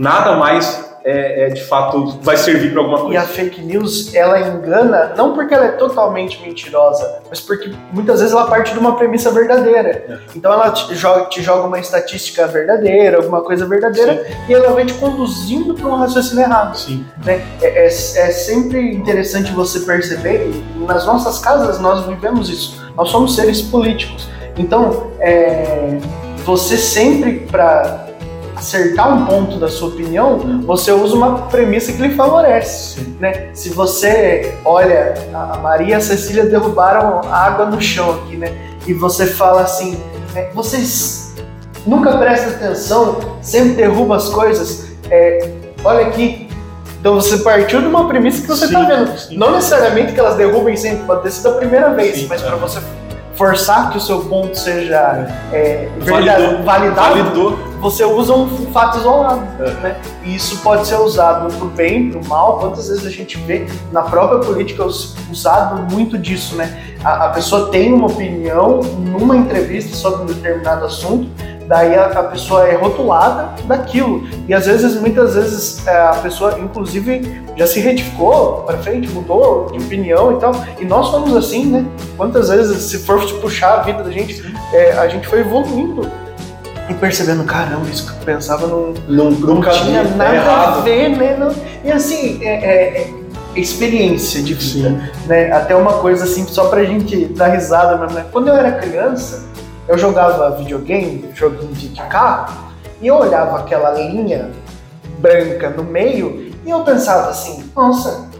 nada mais é, é, de fato vai servir para alguma coisa. E a fake news, ela engana, não porque ela é totalmente mentirosa, mas porque muitas vezes ela parte de uma premissa verdadeira. É. Então ela te joga, te joga, uma estatística verdadeira, alguma coisa verdadeira, Sim. e ela vai te conduzindo para um raciocínio errado. Sim. Né? É, é, é sempre interessante você perceber, nas nossas casas nós vivemos isso, nós somos seres políticos. Então, é, você sempre, para acertar um ponto da sua opinião, você usa uma premissa que lhe favorece, né? Se você olha, a Maria e a Cecília derrubaram água no chão aqui, né? E você fala assim, é, vocês nunca prestam atenção, sempre derrubam as coisas. É, olha aqui, então você partiu de uma premissa que você está vendo. Sim. Não necessariamente que elas derrubem sempre, pode ter sido a primeira vez, sim, mas é. para você forçar que o seu ponto seja é, validado, validado você usa um fato isolado. É. Né? E isso pode ser usado para o bem, para o mal. Quantas vezes a gente vê na própria política usado muito disso, né? A, a pessoa tem uma opinião numa entrevista sobre um determinado assunto, daí a, a, pessoa é rotulada daquilo. E às vezes, muitas vezes, é, a pessoa, inclusive, já se retificou para frente, mudou de opinião e tal. E nós somos assim, né? Quantas vezes, se for puxar a vida da gente, é, a gente foi evoluindo e percebendo, caramba, isso que eu pensava não, não, não tinha nada é a ver, né? Não, e assim, é, é, é experiência de vida, Sim. né? Até uma coisa assim, só pra gente dar risada mesmo, né? Quando eu era criança, eu jogava videogame, joguinho de carro, e eu olhava aquela linha branca no meio e eu pensava assim, nossa,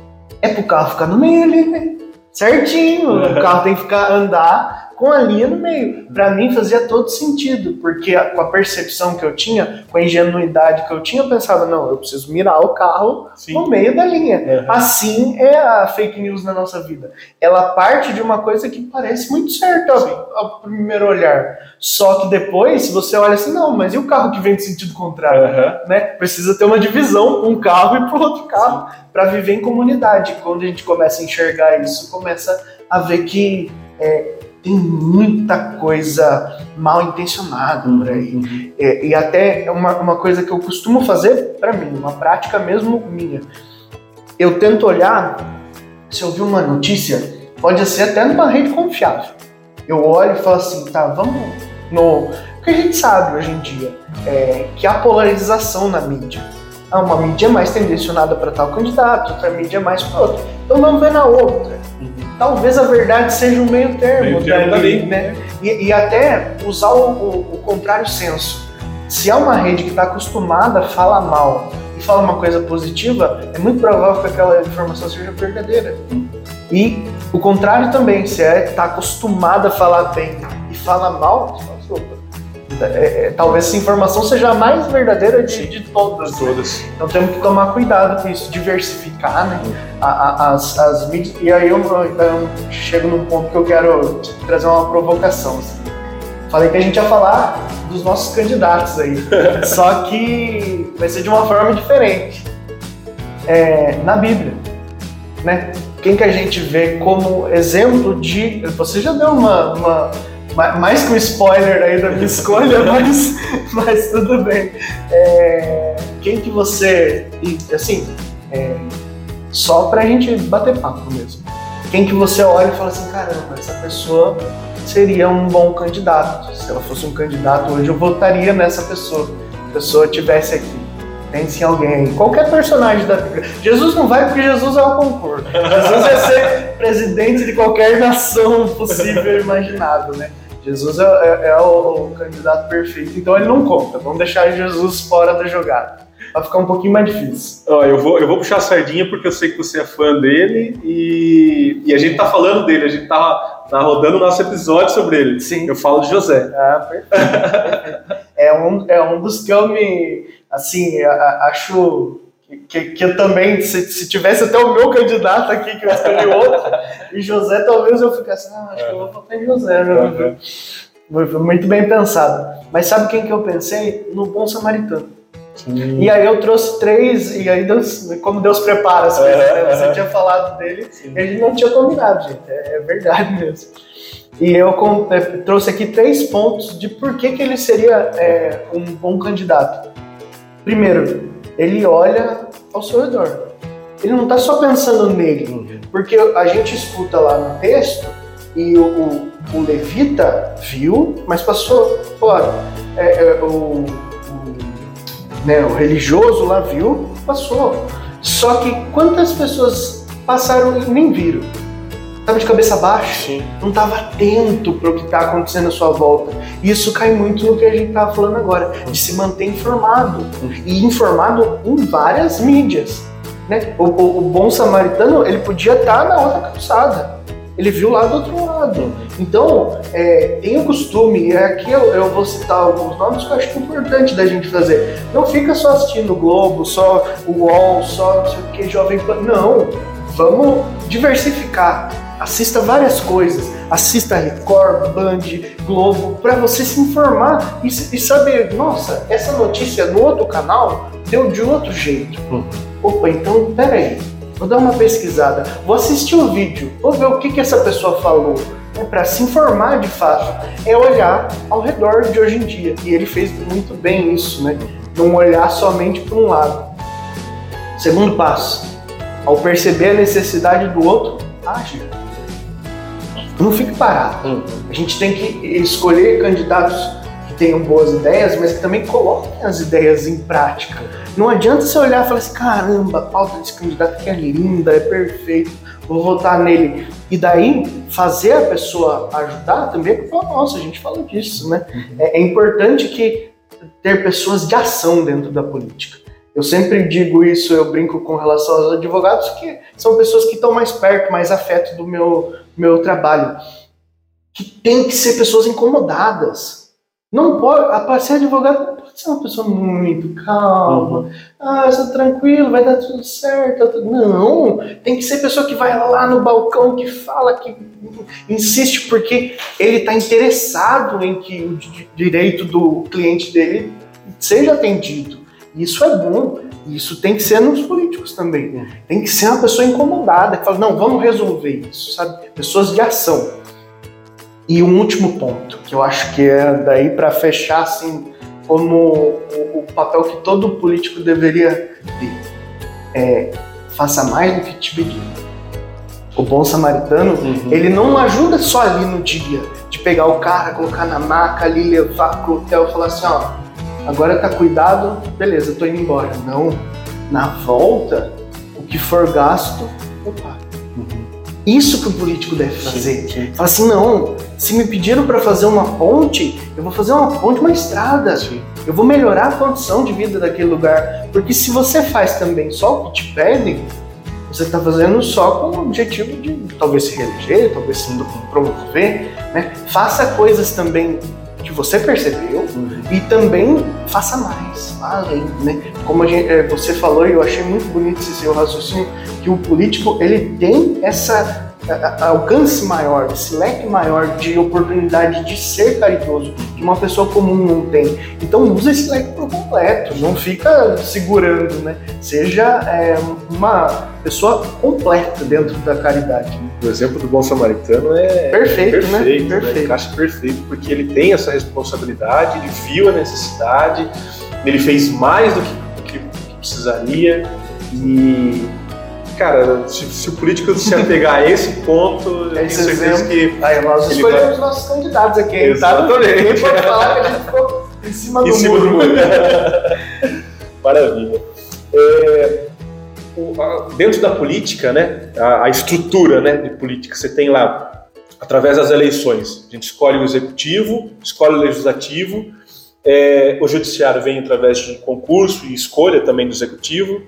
é pro carro ficar no meio ali, né? Certinho, o carro tem que ficar andar com a linha no meio. Para mim fazia todo sentido, porque a, com a percepção que eu tinha, com a ingenuidade que eu tinha, eu pensava, não, eu preciso mirar o carro Sim. no meio da linha. Uhum. Assim é a fake news na nossa vida. Ela parte de uma coisa que parece muito certa ao, ao primeiro olhar. Só que depois, você olha assim, não, mas e o carro que vem de sentido contrário? Uhum. Né? Precisa ter uma divisão, um carro e para outro carro, para viver em comunidade. Quando a gente começa a enxergar isso, começa a ver que é, tem muita coisa mal intencionada por aí. Uhum. É, e até uma, uma coisa que eu costumo fazer para mim, uma prática mesmo minha. Eu tento olhar, se eu vi uma notícia, pode ser até numa rede confiável. Eu olho e falo assim, tá, vamos no. O que a gente sabe hoje em dia é que há polarização na mídia. Ah, uma mídia é mais tendencionada para tal candidato, outra mídia é mais para outro. Então vamos ver na outra talvez a verdade seja um meio termo, meio termo dali, né? E, e, até usar o, o, o, contrário senso. Se há uma rede que está acostumada a falar mal e fala uma coisa positiva, é muito provável que aquela informação seja verdadeira. E o contrário também, se é está acostumada a falar bem e fala mal, é, é, talvez essa informação seja a mais verdadeira de, de todas. todas. Então temos que tomar cuidado com isso, diversificar né, a, a, as, as mídias. E aí eu, eu, chego num ponto que eu quero trazer uma provocação. Assim. Falei que a gente ia falar dos nossos candidatos aí, só que vai ser de uma forma diferente. É, na Bíblia, né? Quem que a gente vê como exemplo de. Você já deu uma, uma mais que um spoiler aí da minha escolha, mas, mas tudo bem. É, quem que você. Assim, é, só pra gente bater papo mesmo. Quem que você olha e fala assim, caramba, essa pessoa seria um bom candidato. Se ela fosse um candidato hoje, eu votaria nessa pessoa. Se a pessoa tivesse aqui. Pense em alguém, qualquer personagem da Bíblia. Jesus não vai porque Jesus é o concurso. Jesus é ser presidente de qualquer nação possível e imaginável, né? Jesus é, é, é o, o, candidato perfeito, então ele não conta. Vamos deixar Jesus fora da jogada. Vai ficar um pouquinho mais difícil. Ó, eu, vou, eu vou puxar a sardinha porque eu sei que você é fã dele e, e a gente tá falando dele, a gente tá, tá rodando o nosso episódio sobre ele. Sim. Eu falo de José. Ah, perfeito. é, um, é um dos que eu me. Assim, acho que, que eu também, se, se, tivesse até o meu candidato aqui, que eu escolhi outro, e José, talvez eu ficasse, ah, acho que eu vou votar em José, né? Uhum. Muito bem pensado. Mas sabe quem que eu pensei? No Bom Samaritano. Sim. E aí eu trouxe três, e aí Deus, como Deus prepara as coisas, né? Você tinha falado dele, Sim. ele não tinha combinado, gente. É, é verdade mesmo. E eu é, trouxe aqui três pontos de por que, que ele seria é, um bom candidato. Primeiro, ele olha ao seu redor. Ele não está só pensando nele, porque a gente escuta lá no texto e o, o, o levita viu, mas passou fora. É, é, o, o, né, o religioso lá viu, passou. Só que quantas pessoas passaram e nem viram? Estava de cabeça baixa, Sim. não estava atento para o que está acontecendo à sua volta. E isso cai muito no que a gente estava falando agora, de se manter informado. E informado em várias mídias. Né? O, o, o bom samaritano, ele podia estar tá na outra calçada. Ele viu lá do outro lado. Então, é, tem o costume, e aqui eu, eu, vou citar alguns nomes que eu acho importante da gente fazer. Não fica só assistindo o Globo, só o UOL, só não sei o que, Jovem Pan. Não, vamos diversificar assista várias coisas, assista Record, Band, Globo, para você se informar e, e, saber, nossa, essa notícia no outro canal deu de outro jeito. Hum. Opa, então peraí, vou dar uma pesquisada, vou assistir o vídeo, vou ver o que, que essa pessoa falou. É para se informar de fato, é olhar ao redor de hoje em dia. E ele fez muito bem isso, né? Não olhar somente para um lado. Segundo passo, ao perceber a necessidade do outro, age. Não fique parado. Uhum. A gente tem que escolher candidatos que tenham boas ideias, mas que também coloquem as ideias em prática. Não adianta você olhar e falar assim: caramba, a pauta desse candidato aqui é linda, é perfeito, vou votar nele. E daí fazer a pessoa ajudar também, porque nossa, a gente fala disso, né? Uhum. É, é importante que ter pessoas de ação dentro da política. Eu sempre digo isso, eu brinco com relação aos advogados, que são pessoas que estão mais perto, mais afeto do meu, meu trabalho. Que tem que ser pessoas incomodadas. Não pode, a ser advogado pode ser uma pessoa muito calma, uhum. ah, está tranquilo, vai dar tudo certo. Não, tem que ser pessoa que vai lá no balcão, que fala, que insiste, porque ele está interessado em que o direito do cliente dele seja atendido. Isso é bom. Isso tem que ser nos políticos também. Tem que ser uma pessoa incomodada, que fala, não, vamos resolver isso, sabe? Pessoas de ação. E um último ponto, que eu acho que é daí para fechar, assim, como o, o, papel que todo político deveria ter. É, faça mais do que te pedir. O bom samaritano, uhum. ele não ajuda só ali no dia, de pegar o cara, colocar na maca ali, levar pro hotel e falar assim, ó, agora tá cuidado, beleza, tô indo embora. Não, na volta, o que for gasto, eu pago. Uhum. Isso que o político deve fazer. Sim, Fala assim, não, se me pediram para fazer uma ponte, eu vou fazer uma ponte, uma estrada. Sim. Eu vou melhorar a condição de vida daquele lugar. Porque se você faz também só o que te pedem, você está fazendo só com o objetivo de talvez se reeleger, talvez se promover, né? Faça coisas também que você percebeu uhum. e também faça mais, além, né? Como gente, é, você falou e eu achei muito bonito esse seu raciocínio que o político ele tem essa alcance maior, esse leque maior de oportunidade de ser caridoso que uma pessoa comum não tem. Então usa esse leque por completo, não fica segurando, né? Seja é, uma pessoa completa dentro da caridade. Né? O exemplo do bom samaritano é perfeito, perfeito né? Perfeito. Né? Encaixa perfeito, porque ele tem essa responsabilidade, ele viu a necessidade, ele fez mais do que, do que precisaria e cara, se, se, o político se apegar a esse ponto, eu tenho certeza que. Aí, nós escolhemos vai... nossos candidatos aqui. Exatamente. Ninguém pode falar que a gente ficou em cima do em cima muro. Do muro. Maravilha. É, o, a, dentro da política, né, a, a, estrutura né, de política, você tem lá, através das eleições, a gente escolhe o executivo, escolhe o legislativo, é, o judiciário vem através de concurso e escolha também do executivo.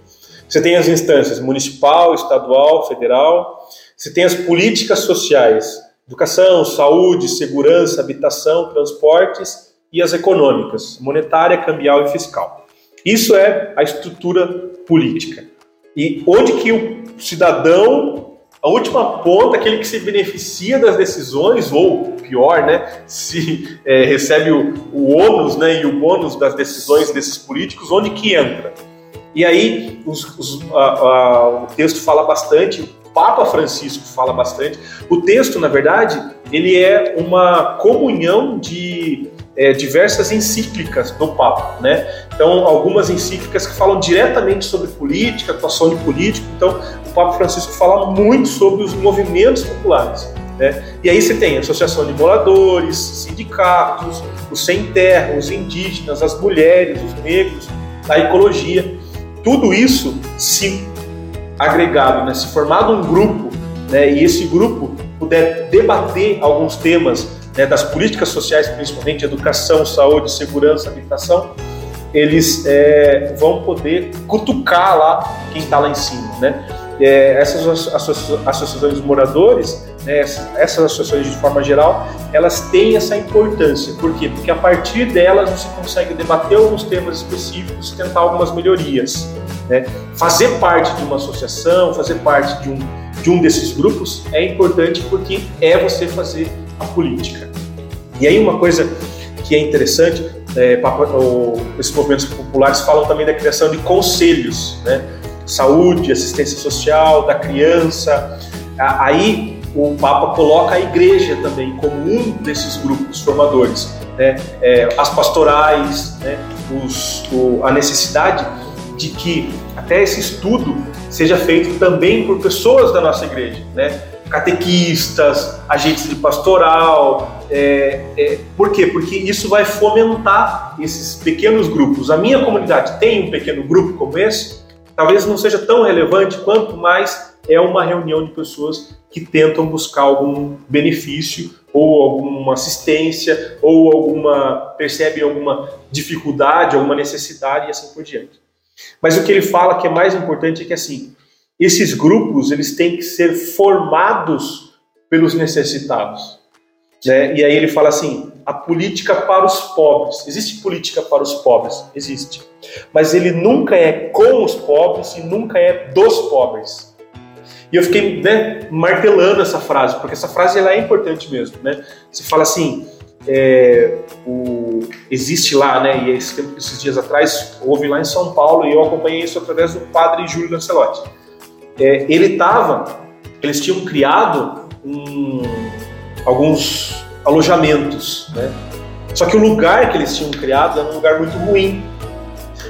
Você tem as instâncias municipal, estadual, federal. Você tem as políticas sociais, educação, saúde, segurança, habitação, transportes e as econômicas, monetária, cambial e fiscal. Isso é a estrutura política. E onde que o cidadão, a última ponta, aquele que se beneficia das decisões, ou pior, né, se é, recebe o, o ônus né, e o bônus das decisões desses políticos, onde que entra? E aí os, os, a, a, o texto fala bastante, o Papa Francisco fala bastante. O texto, na verdade, ele é uma comunhão de é, diversas encíclicas do Papa, né? Então, algumas encíclicas que falam diretamente sobre política, atuação de político. Então, o Papa Francisco fala muito sobre os movimentos populares. Né? E aí você tem associação de moradores, sindicatos, os sem terra, os indígenas, as mulheres, os negros, a ecologia tudo isso se agregado, né, se formado um grupo, né, e esse grupo puder debater alguns temas né, das políticas sociais, principalmente educação, saúde, segurança, habitação, eles é, vão poder cutucar lá quem está lá em cima, né? É, essas associações de moradores, né, essas associações de forma geral, elas têm essa importância. Por quê? Porque a partir delas você consegue debater alguns temas específicos tentar algumas melhorias. Né? Fazer parte de uma associação, fazer parte de um, de um desses grupos é importante porque é você fazer a política. E aí uma coisa que é interessante, é, esses movimentos populares falam também da criação de conselhos, né? saúde, assistência social, da criança. Aí o Papa coloca a igreja também como um desses grupos formadores. Né? É, as pastorais, né? Os, o, a necessidade de que até esse estudo seja feito também por pessoas da nossa igreja, né? catequistas, agentes de pastoral. É, é, por quê? Porque isso vai fomentar esses pequenos grupos. A minha comunidade tem um pequeno grupo como esse, talvez não seja tão relevante quanto mais é uma reunião de pessoas que tentam buscar algum benefício ou alguma assistência ou alguma percebem alguma dificuldade, alguma necessidade e assim por diante. Mas o que ele fala que é mais importante é que assim, esses grupos eles têm que ser formados pelos necessitados. Né? E aí ele fala assim: a política para os pobres. Existe política para os pobres? Existe. Mas ele nunca é com os pobres e nunca é dos pobres. E eu fiquei né, martelando essa frase, porque essa frase ela é importante mesmo. Né? Você fala assim: é, o, existe lá, né, e esse, esses dias atrás houve lá em São Paulo e eu acompanhei isso através do padre Júlio Lancelotti. É, ele estava, eles tinham criado um, alguns alojamentos, né? Só que o lugar que eles tinham criado era um lugar muito ruim.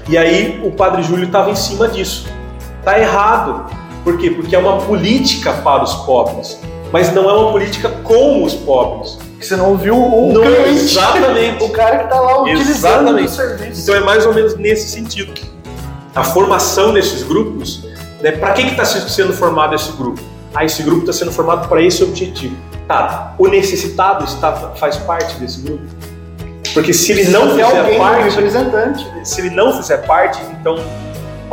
E aí o padre Júlio estava em cima disso. Tá errado. Por quê? Porque é uma política para os pobres, mas não é uma política com os pobres que você não ouviu o não, cliente, exatamente. o cara que está lá utilizando exatamente. o serviço. Então é mais ou menos nesse sentido. A formação desses grupos, né, para que está sendo formado esse grupo? Ah, esse grupo está sendo formado para esse objetivo. Tá, o necessitado está, faz parte desse grupo? Porque se ele não fizer parte, representante. se ele não fizer parte, então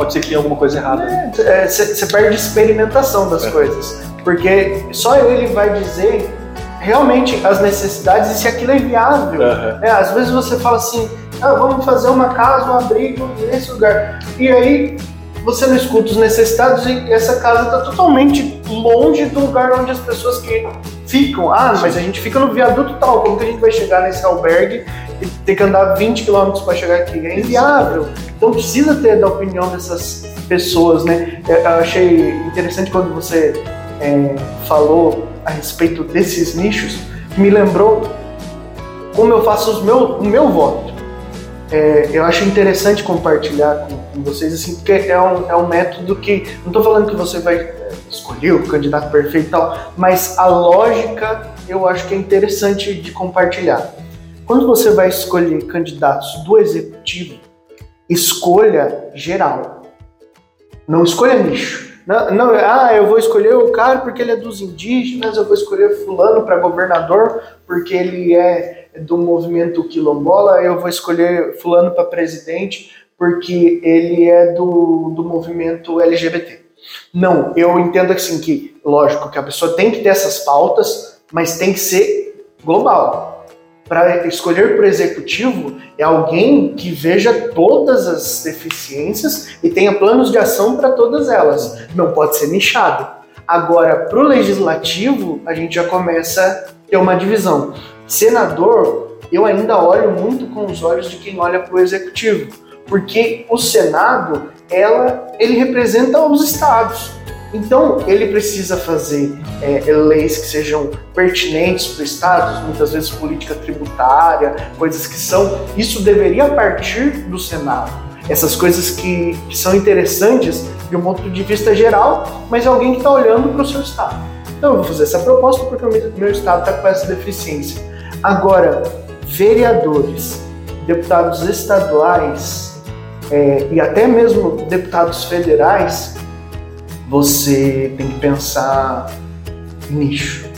pode ser que tenha alguma coisa errada. Você é, perde experimentação das é. coisas, porque só ele vai dizer realmente as necessidades e se aquilo é viável. Uhum. É, às vezes você fala assim, ah, vamos fazer uma casa, um abrigo nesse lugar. E aí você não escuta os necessitados e essa casa está totalmente longe do lugar onde as pessoas que ficam. Ah, mas a gente fica no viaduto tal, como que a gente vai chegar nesse albergue ter que andar 20 quilômetros para chegar aqui? É inviável. Então precisa ter da opinião dessas pessoas, né? Eu achei interessante quando você é, falou a respeito desses nichos, me lembrou como eu faço meu, o meu voto. É, eu acho interessante compartilhar com, com, vocês, assim, porque é um, é um método que. Não estou falando que você vai é, escolher o candidato perfeito e tal, mas a lógica eu acho que é interessante de compartilhar. Quando você vai escolher candidatos do executivo, escolha geral. Não escolha nicho. Não, não, ah, eu vou escolher o cara porque ele é dos indígenas, eu vou escolher fulano para governador porque ele é do movimento quilombola, eu vou escolher fulano para presidente porque ele é do, do movimento LGBT. Não, eu entendo assim que, lógico, que a pessoa tem que ter essas pautas, mas tem que ser global para escolher para o executivo é alguém que veja todas as deficiências e tenha planos de ação para todas elas. Não pode ser nichado. Agora, para o legislativo, a gente já começa a ter uma divisão. Senador, eu ainda olho muito com os olhos de quem olha para o executivo, porque o Senado, ela, ele representa os estados. Então, ele precisa fazer é, leis que sejam pertinentes para o Estado, muitas vezes política tributária, coisas que são. Isso deveria partir do Senado. Essas coisas que, que são interessantes de um ponto de vista geral, mas é alguém que está olhando para o seu Estado. Então, eu vou fazer essa proposta porque o meu, meu Estado está com essa deficiência. Agora, vereadores, deputados estaduais é, e até mesmo deputados federais você tem que pensar nicho.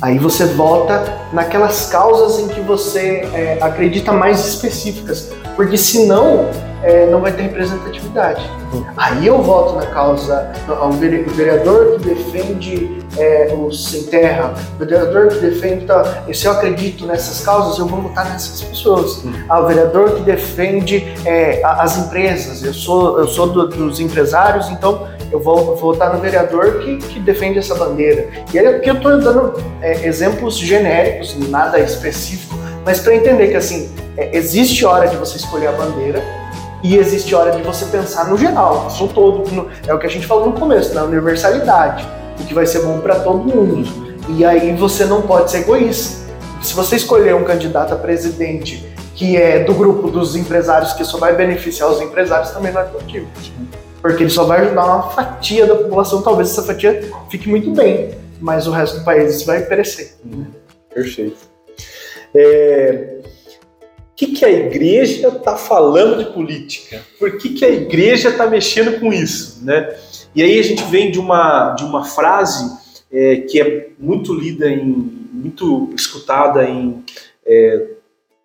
Aí você volta naquelas causas em que você é, acredita mais específicas, porque senão é, não vai ter representatividade. Uhum. Aí eu voto na causa, o vereador que defende é, os sem terra, o vereador que defende. Tá, se eu acredito nessas causas, eu vou votar nessas pessoas. Uhum. Ah, o vereador que defende é, as empresas, eu sou, eu sou do, dos empresários, então eu vou, votar no vereador que, que defende essa bandeira. E aí aqui eu estou dando é, exemplos genéricos, nada específico, mas para entender que assim, é, existe hora de você escolher a bandeira e existe hora de você pensar no geral, no todo. No, é o que a gente falou no começo, na universalidade, o que vai ser bom para todo mundo. E aí você não pode ser egoísta. Se você escolher um candidato a presidente que é do grupo dos empresários que só vai beneficiar os empresários, também não é motivo porque ele só vai ajudar uma fatia da população, talvez essa fatia fique muito bem, mas o resto do país vai perecer. Hum, perfeito. É, o que, que a igreja está falando de política? Por que, que a igreja está mexendo com isso? Né? E aí a gente vem de uma, de uma frase é, que é muito lida, em, muito escutada em é,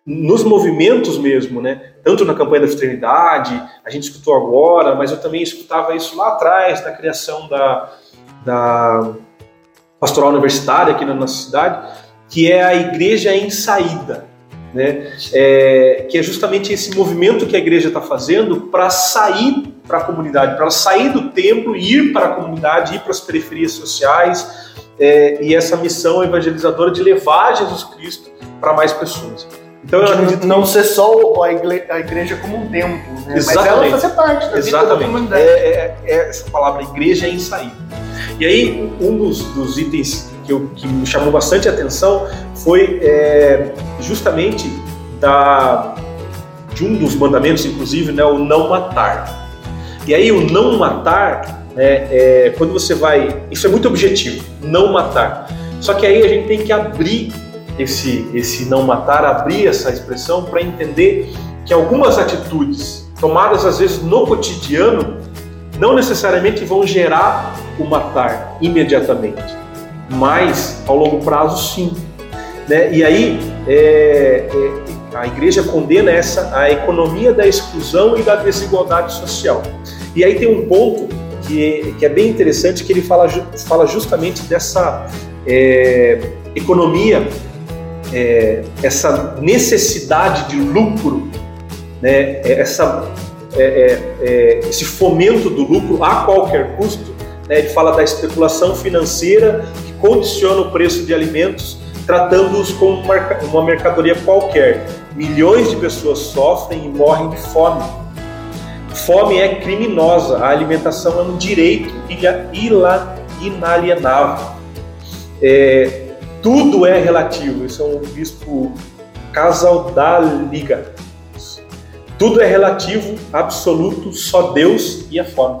nos movimentos mesmo, né? Tanto na campanha da fraternidade, a gente escutou agora, mas eu também escutava isso lá atrás, na criação da, da pastoral universitária aqui na nossa cidade, que é a igreja em saída, né? É, que é justamente esse movimento que a igreja está fazendo para sair para a comunidade, para sair do templo, ir para a comunidade, ir para as periferias sociais, é, e essa missão evangelizadora de levar Jesus Cristo para mais pessoas. Então eu acredito não ser só a igreja, como um templo, né? Exatamente. mas ela fazer parte da Exatamente. vida da comunidade. É, é, é, essa palavra igreja é em saída. E aí um dos, dos itens que, eu, que, me chamou bastante atenção foi é, justamente da, de um dos mandamentos, inclusive, né, o não matar. E aí o não matar, né, é, quando você vai, isso é muito objetivo, não matar. Só que aí a gente tem que abrir esse, esse não matar, abrir essa expressão para entender que algumas atitudes tomadas às vezes no cotidiano não necessariamente vão gerar o matar imediatamente, mas ao longo prazo sim. Né? E aí é, é, a igreja condena essa a economia da exclusão e da desigualdade social. E aí tem um ponto que é, que é bem interessante que ele fala, fala justamente dessa é, economia, é, essa necessidade de lucro, né, é, essa, é, é, é, esse fomento do lucro a qualquer custo. Né, ele fala da especulação financeira que condiciona o preço de alimentos, tratando-os como uma mercadoria qualquer. Milhões de pessoas sofrem e morrem de fome. Fome é criminosa, a alimentação é um direito inalienável. É, tudo é relativo. Isso é um bispo Casal da Liga. Tudo é relativo, absoluto, só Deus e a fome.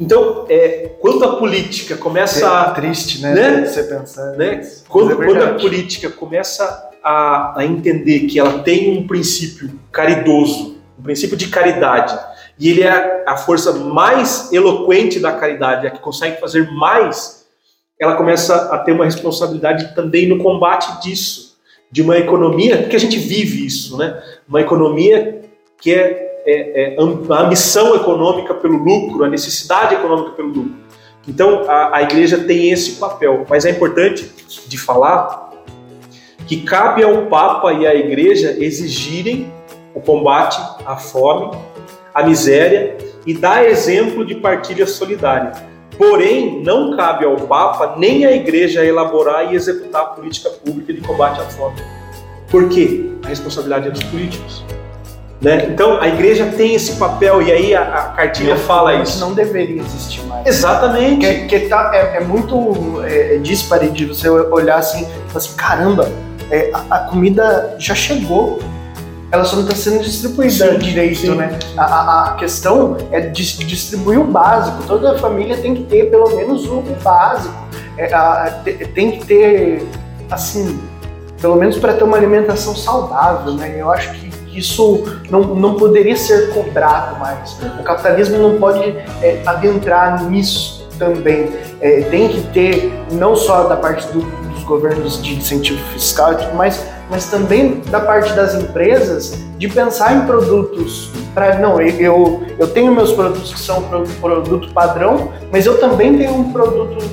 Então, é, quando a política começa é a. triste, né? né? Você pensar. Né? Quando, é quando a política começa a, a entender que ela tem um princípio caridoso, um princípio de caridade, e ele é a força mais eloquente da caridade, a que consegue fazer mais, ela começa a ter uma responsabilidade também no combate disso, de uma economia, que a gente vive isso, né? Uma economia que é, é, é a missão econômica pelo lucro, a necessidade econômica pelo lucro. Então a, a igreja tem esse papel, mas é importante de falar que cabe ao Papa e à igreja exigirem o combate à fome a miséria e dá exemplo de partilha solidária. Porém, não cabe ao Papa nem à Igreja elaborar e executar a política pública de combate à fome. Por quê? A responsabilidade é dos políticos. Né? Então, a igreja tem esse papel, e aí a, a cartilha fala isso. Não deveria existir mais. Exatamente. Que, que tá, é, é muito é, é dispare de você olhar assim e falar assim: caramba, é, a, a comida já chegou ela só não está sendo distribuída sim, direito, sim. né? A, a, questão é distribuir o básico. Toda família tem que ter pelo menos o básico. É, a, tem que ter, assim, pelo menos para ter uma alimentação saudável, né? Eu acho que isso não, não poderia ser cobrado mais. O capitalismo não pode é, adentrar nisso também. É, tem que ter, não só da parte do, dos governos de incentivo fiscal e tudo mais, mas também da parte das empresas de pensar em produtos para não eu eu tenho meus produtos que são produto padrão mas eu também tenho um produto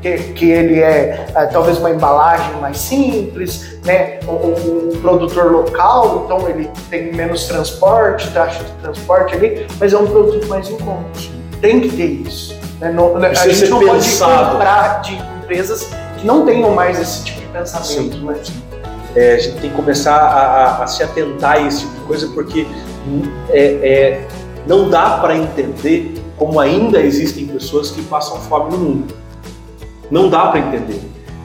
que, que ele é, é talvez uma embalagem mais simples né um, um, produtor local então ele tem menos transporte taxa de transporte ali mas é um produto mais em conta tem que ter isso né? não, a gente não pensado. pode comprar de empresas que não tenham mais esse tipo de pensamento Sim. né? É, a gente tem que começar a, a, a, se atentar a esse tipo de coisa, porque é, é, não dá para entender como ainda existem pessoas que passam fome no mundo. Não dá para entender.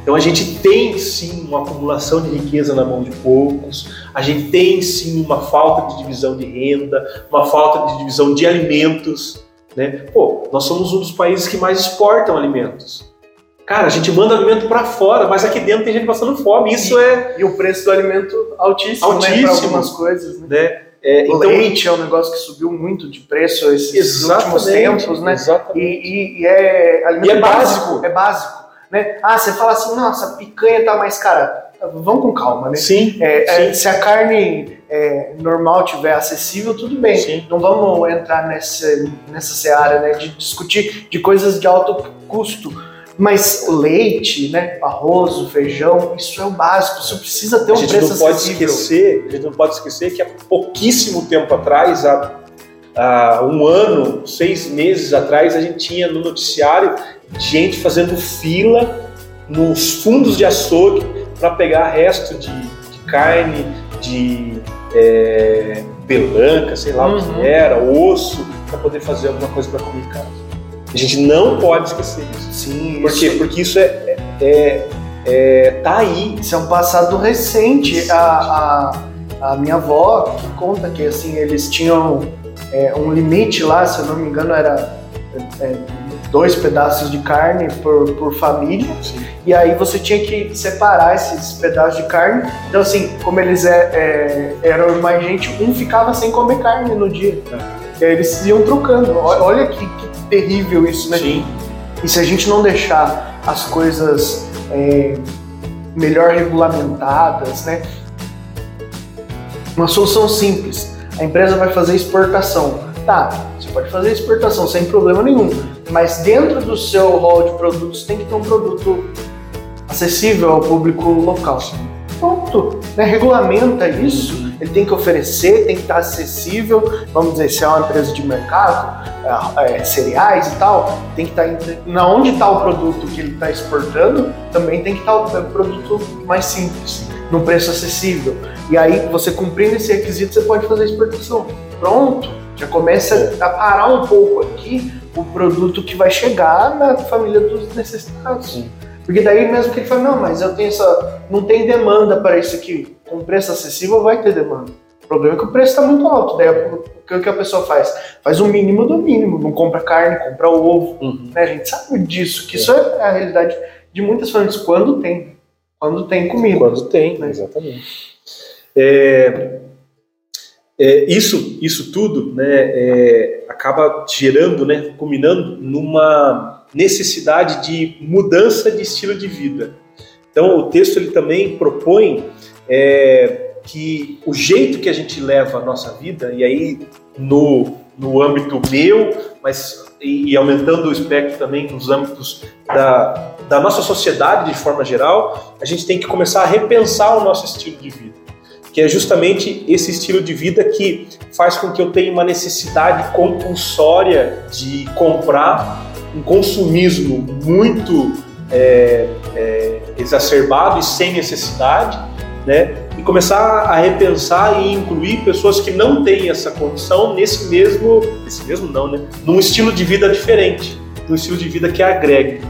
Então a gente tem sim uma acumulação de riqueza na mão de poucos, a gente tem sim uma falta de divisão de renda, uma falta de divisão de alimentos. Né? Pô, nós somos um dos países que mais exportam alimentos. Cara, a gente manda alimento para fora, mas aqui dentro tem gente passando fome. Isso e, é. E o preço do alimento altíssimo, altíssimo né? Para algumas coisas. Né? né? É, o então, leite é um negócio que subiu muito de preço esses últimos tempos, né? Exatamente. E, e, é alimento e é básico. É básico. Né? Ah, você fala assim, nossa, picanha tá mais cara. Vamos com calma, né? Sim. É, sim. É, se a carne é, normal tiver acessível, tudo bem. Sim. Não vamos entrar nessa, nessa seara né, de discutir de coisas de alto custo mas leite, né, arroz, feijão, isso é o básico, isso precisa ter um preço não pode esquecer, A gente não pode esquecer que há pouquíssimo tempo atrás, há, há um ano, seis meses atrás, a gente tinha no noticiário gente fazendo fila nos fundos de açougue para pegar resto de, de carne, de é, pelanca, sei lá uhum. o que uhum. era, osso, para poder fazer alguma coisa para comer em casa. A gente não pode esquecer isso. Sim. Por quê? Porque isso é, é, é, tá aí. Isso é um passado recente. A, a, a minha avó que conta que assim eles tinham é, um limite lá, se eu não me engano, era é, dois pedaços de carne por, por família. Sim. E aí você tinha que separar esses pedaços de carne. Então, assim, como eles é, é eram mais gente, um ficava sem comer carne no dia. É. E aí eles iam trocando. Olha que, que terrível isso, né? Sim. E se a gente não deixar as coisas é, melhor regulamentadas, né? Uma solução simples. A empresa vai fazer exportação. Tá, pode fazer exportação sem problema nenhum, mas dentro do seu hall de produtos tem que ter um produto acessível ao público local. Ponto. Né? Regulamenta isso, ele tem que oferecer, tem que estar acessível. Vamos dizer, se é uma empresa de mercado, é, é cereais e tal, tem que estar. Na onde está o produto que ele está exportando, também tem que estar o produto mais simples, no preço acessível. E aí, você cumprindo esse requisito, você pode fazer a exportação. Pronto, já começa a parar um pouco aqui o produto que vai chegar na família dos necessitados. Porque daí mesmo que ele fala, não, mas eu tenho essa. não tem demanda para isso aqui. Com preço acessível vai ter demanda. O problema é que o preço está muito alto. Daí o que a pessoa faz? Faz o mínimo do mínimo. Não compra carne, compra ovo. Uhum. Né? A gente sabe disso, que é. isso é a realidade de muitas famílias quando tem. Quando tem comida. Quando tem, né? exatamente. É, é, isso, isso tudo né, é, acaba gerando, né, culminando numa necessidade de mudança de estilo de vida. Então, o texto ele também propõe é, que o jeito que a gente leva a nossa vida, e aí no, no âmbito meu, mas e, e aumentando o espectro também nos âmbitos da, da nossa sociedade de forma geral, a gente tem que começar a repensar o nosso estilo de vida que é justamente esse estilo de vida que faz com que eu tenha uma necessidade compulsória de comprar, um consumismo muito é, é, exacerbado e sem necessidade, né? E começar a repensar e incluir pessoas que não têm essa condição nesse mesmo, nesse mesmo não, né? Num estilo de vida diferente, num estilo de vida que agregue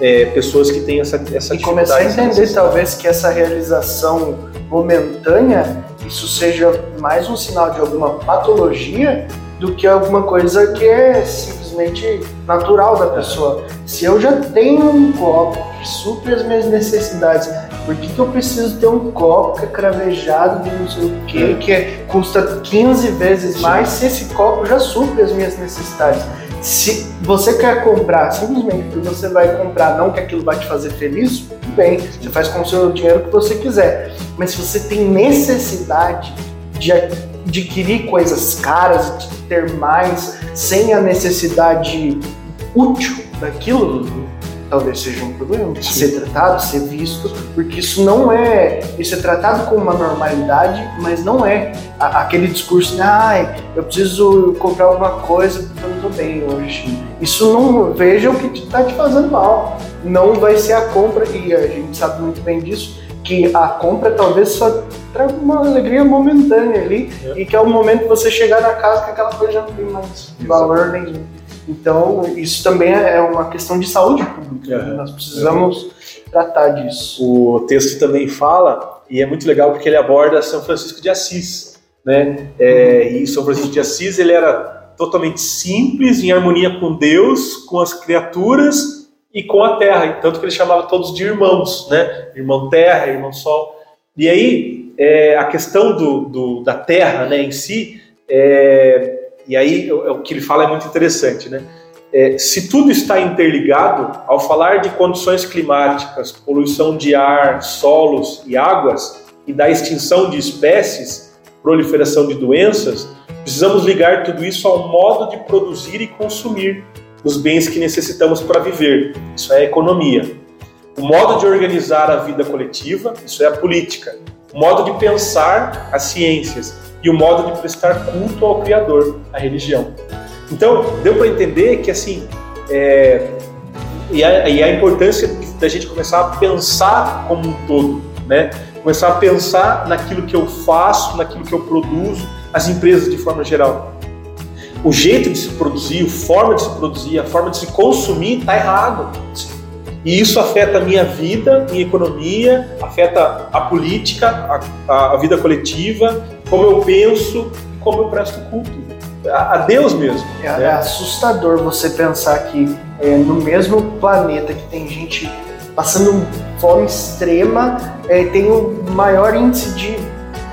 é, pessoas que têm essa, essa e começar a entender talvez que essa realização momentânea, isso seja mais um sinal de alguma patologia do que alguma coisa que é simplesmente natural da pessoa. Se eu já tenho um copo que supre as minhas necessidades, por que, que eu preciso ter um copo que é cravejado de não sei o que, que é, custa 15 vezes mais, se esse copo já supre as minhas necessidades? Se você quer comprar simplesmente porque você vai comprar, não que aquilo vai te fazer feliz, tudo bem, você faz com o seu dinheiro o que você quiser. Mas se você tem necessidade de adquirir coisas caras, de ter mais, sem a necessidade útil daquilo, talvez seja um problema. Sim. Ser tratado, ser visto, porque isso não é. Isso é tratado como uma normalidade, mas não é aquele discurso de, ai, eu preciso comprar alguma coisa porque eu não estou bem hoje. Isso não. Veja o que está te fazendo mal. Não vai ser a compra, e a gente sabe muito bem disso, que a compra talvez só traga uma alegria momentânea ali, é. e que é o momento que você chegar na casa que aquela coisa já não tem mais valor nenhum. Então, isso também é uma questão de saúde pública. Uhum. Nós precisamos uhum. tratar disso. O texto também fala, e é muito legal porque ele aborda São Francisco de Assis. Né? É, e São Francisco de Assis ele era totalmente simples, em harmonia com Deus, com as criaturas e com a terra. Tanto que ele chamava todos de irmãos, né? Irmão terra, irmão sol. E aí, é, a questão do, do, da terra né, em si é, e aí o que ele fala é muito interessante, né? É, se tudo está interligado, ao falar de condições climáticas, poluição de ar, solos e águas, e da extinção de espécies, proliferação de doenças, precisamos ligar tudo isso ao modo de produzir e consumir os bens que necessitamos para viver. Isso é economia. O modo de organizar a vida coletiva, isso é a política. O modo de pensar as ciências e o modo de prestar culto ao Criador, a religião. Então, deu para entender que, assim, é, e, a, e a importância da gente começar a pensar como um todo, né? Começar a pensar naquilo que eu faço, naquilo que eu produzo, as empresas de forma geral. O jeito de se produzir, a forma de se produzir, a forma de se consumir está errado. E isso afeta a minha vida, minha economia, afeta a política, a, a vida coletiva, como eu penso e como eu presto culto. A, Deus mesmo. É, né? é, assustador você pensar que é, no mesmo planeta que tem gente passando fome extrema, é, tem o maior índice de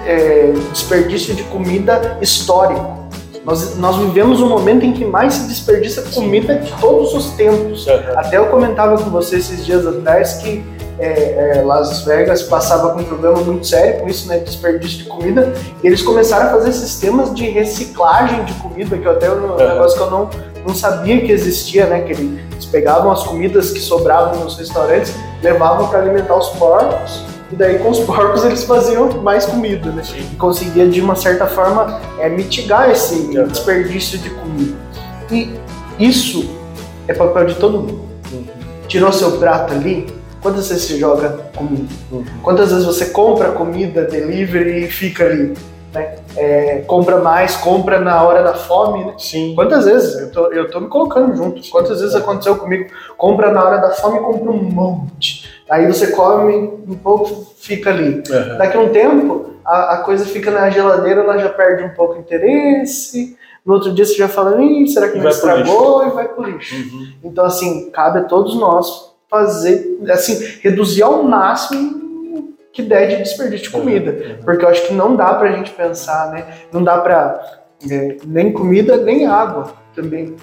é, desperdício de comida histórico. Nós, nós vivemos um momento em que mais se desperdiça comida de todos os tempos. Uhum. Até eu comentava com você esses dias atrás que é, é, Las Vegas passava com um problema muito sério com isso, né, desperdício de comida, e eles começaram a fazer sistemas de reciclagem de comida, que eu até um negócio que eu não, não sabia que existia, né, que eles pegavam as comidas que sobravam nos restaurantes, levavam para alimentar os porcos, e daí com os porcos eles faziam mais comida, né, e conseguia de uma certa forma é, mitigar esse desperdício de comida. E isso é papel de todo mundo. Uhum. Tirou seu prato ali, Quantas vezes você joga comida? Uhum. Quantas vezes você compra comida, delivery e fica ali? Né? É, compra mais, compra na hora da fome, né? Sim. Quantas vezes? Eu tô, eu tô me colocando junto. Quantas vezes aconteceu comigo? Compra na hora da fome, compra um monte. Aí você come um pouco, fica ali. Uhum. Daqui a um tempo, a, a, coisa fica na geladeira, ela já perde um pouco o interesse. No outro dia você já fala, será que não estragou? E vai pro lixo. Uhum. Então, assim, cabe a todos nós fazer, assim, reduzir ao máximo que der de desperdício de comida. Uhum. Porque eu acho que não dá pra gente pensar, né? Não dá pra é, nem comida, nem água também.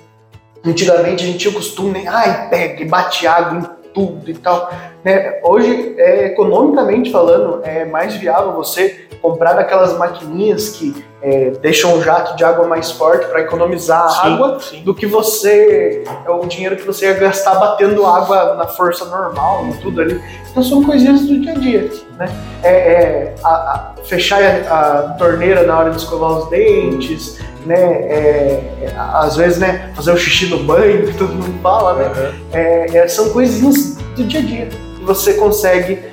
Antigamente a gente tinha o costume, né? Ai, pega e bate água em tudo e tal. Né? Hoje, é, economicamente falando, é mais viável você comprar aquelas maquininhas que é, o jato de água mais forte para economizar sim, água sim. do que você é o dinheiro que você ia gastar batendo água na força normal e tudo ali. Então são coisinhas do dia a dia, né? É, é a, a, fechar a, a, torneira na hora de escovar os dentes, né? É, é, às vezes, né? Fazer o xixi no banho, que todo mundo fala, né? Uhum. são coisinhas do dia a dia que você consegue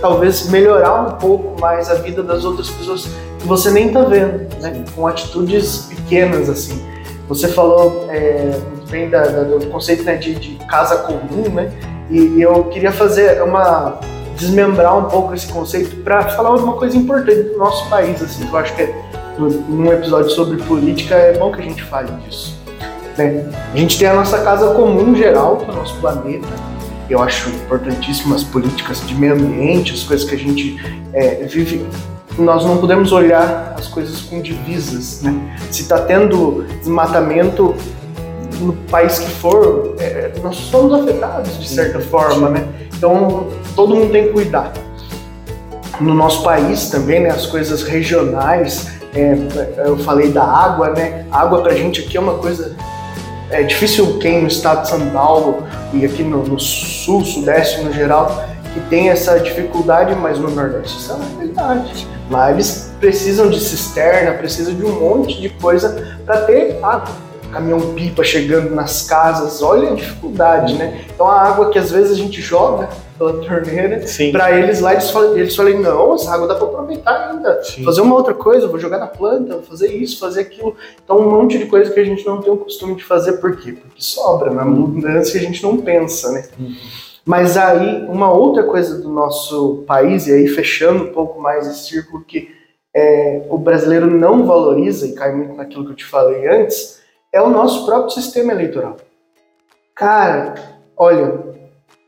talvez melhorar um pouco mais a vida das outras pessoas que você nem está vendo, né? Com atitudes pequenas assim. Você falou é, muito bem da, da, do conceito né, de, de, casa comum, né? E, eu queria fazer uma desmembrar um pouco esse conceito para falar uma coisa importante do nosso país, assim. Eu acho que é, num episódio sobre política é bom que a gente fale disso. Né? A gente tem a nossa casa comum geral, que é o nosso planeta, eu acho importantíssimo as políticas de meio ambiente, as coisas que a gente é, vive. Nós não podemos olhar as coisas com divisas, né? Se está tendo desmatamento no país que for, é, nós somos afetados de certa forma, né? Então todo mundo tem que cuidar. No nosso país também, né? As coisas regionais. É, eu falei da água, né? A água pra gente aqui é uma coisa é difícil quem no estado de São Paulo e aqui no, no sul, sudeste no geral, que tem essa dificuldade, mas no Nordeste isso é uma realidade. Lá eles precisam de cisterna, precisam de um monte de coisa para ter água. Caminhão-pipa chegando nas casas, olha a dificuldade, né? Então a água que às vezes a gente joga pela torneira. Para eles lá, eles falam, eles falam, não, essa água dá para aproveitar ainda. Sim. Fazer uma outra coisa, vou jogar na planta, vou fazer isso, fazer aquilo. Então, um monte de coisa que a gente não tem o costume de fazer. Por quê? Porque sobra, na mudança a gente não pensa, né? Uhum. Mas aí, uma outra coisa do nosso país, e aí fechando um pouco mais esse círculo que é, o brasileiro não valoriza, e cai muito naquilo que eu te falei antes, é o nosso próprio sistema eleitoral. Cara, olha,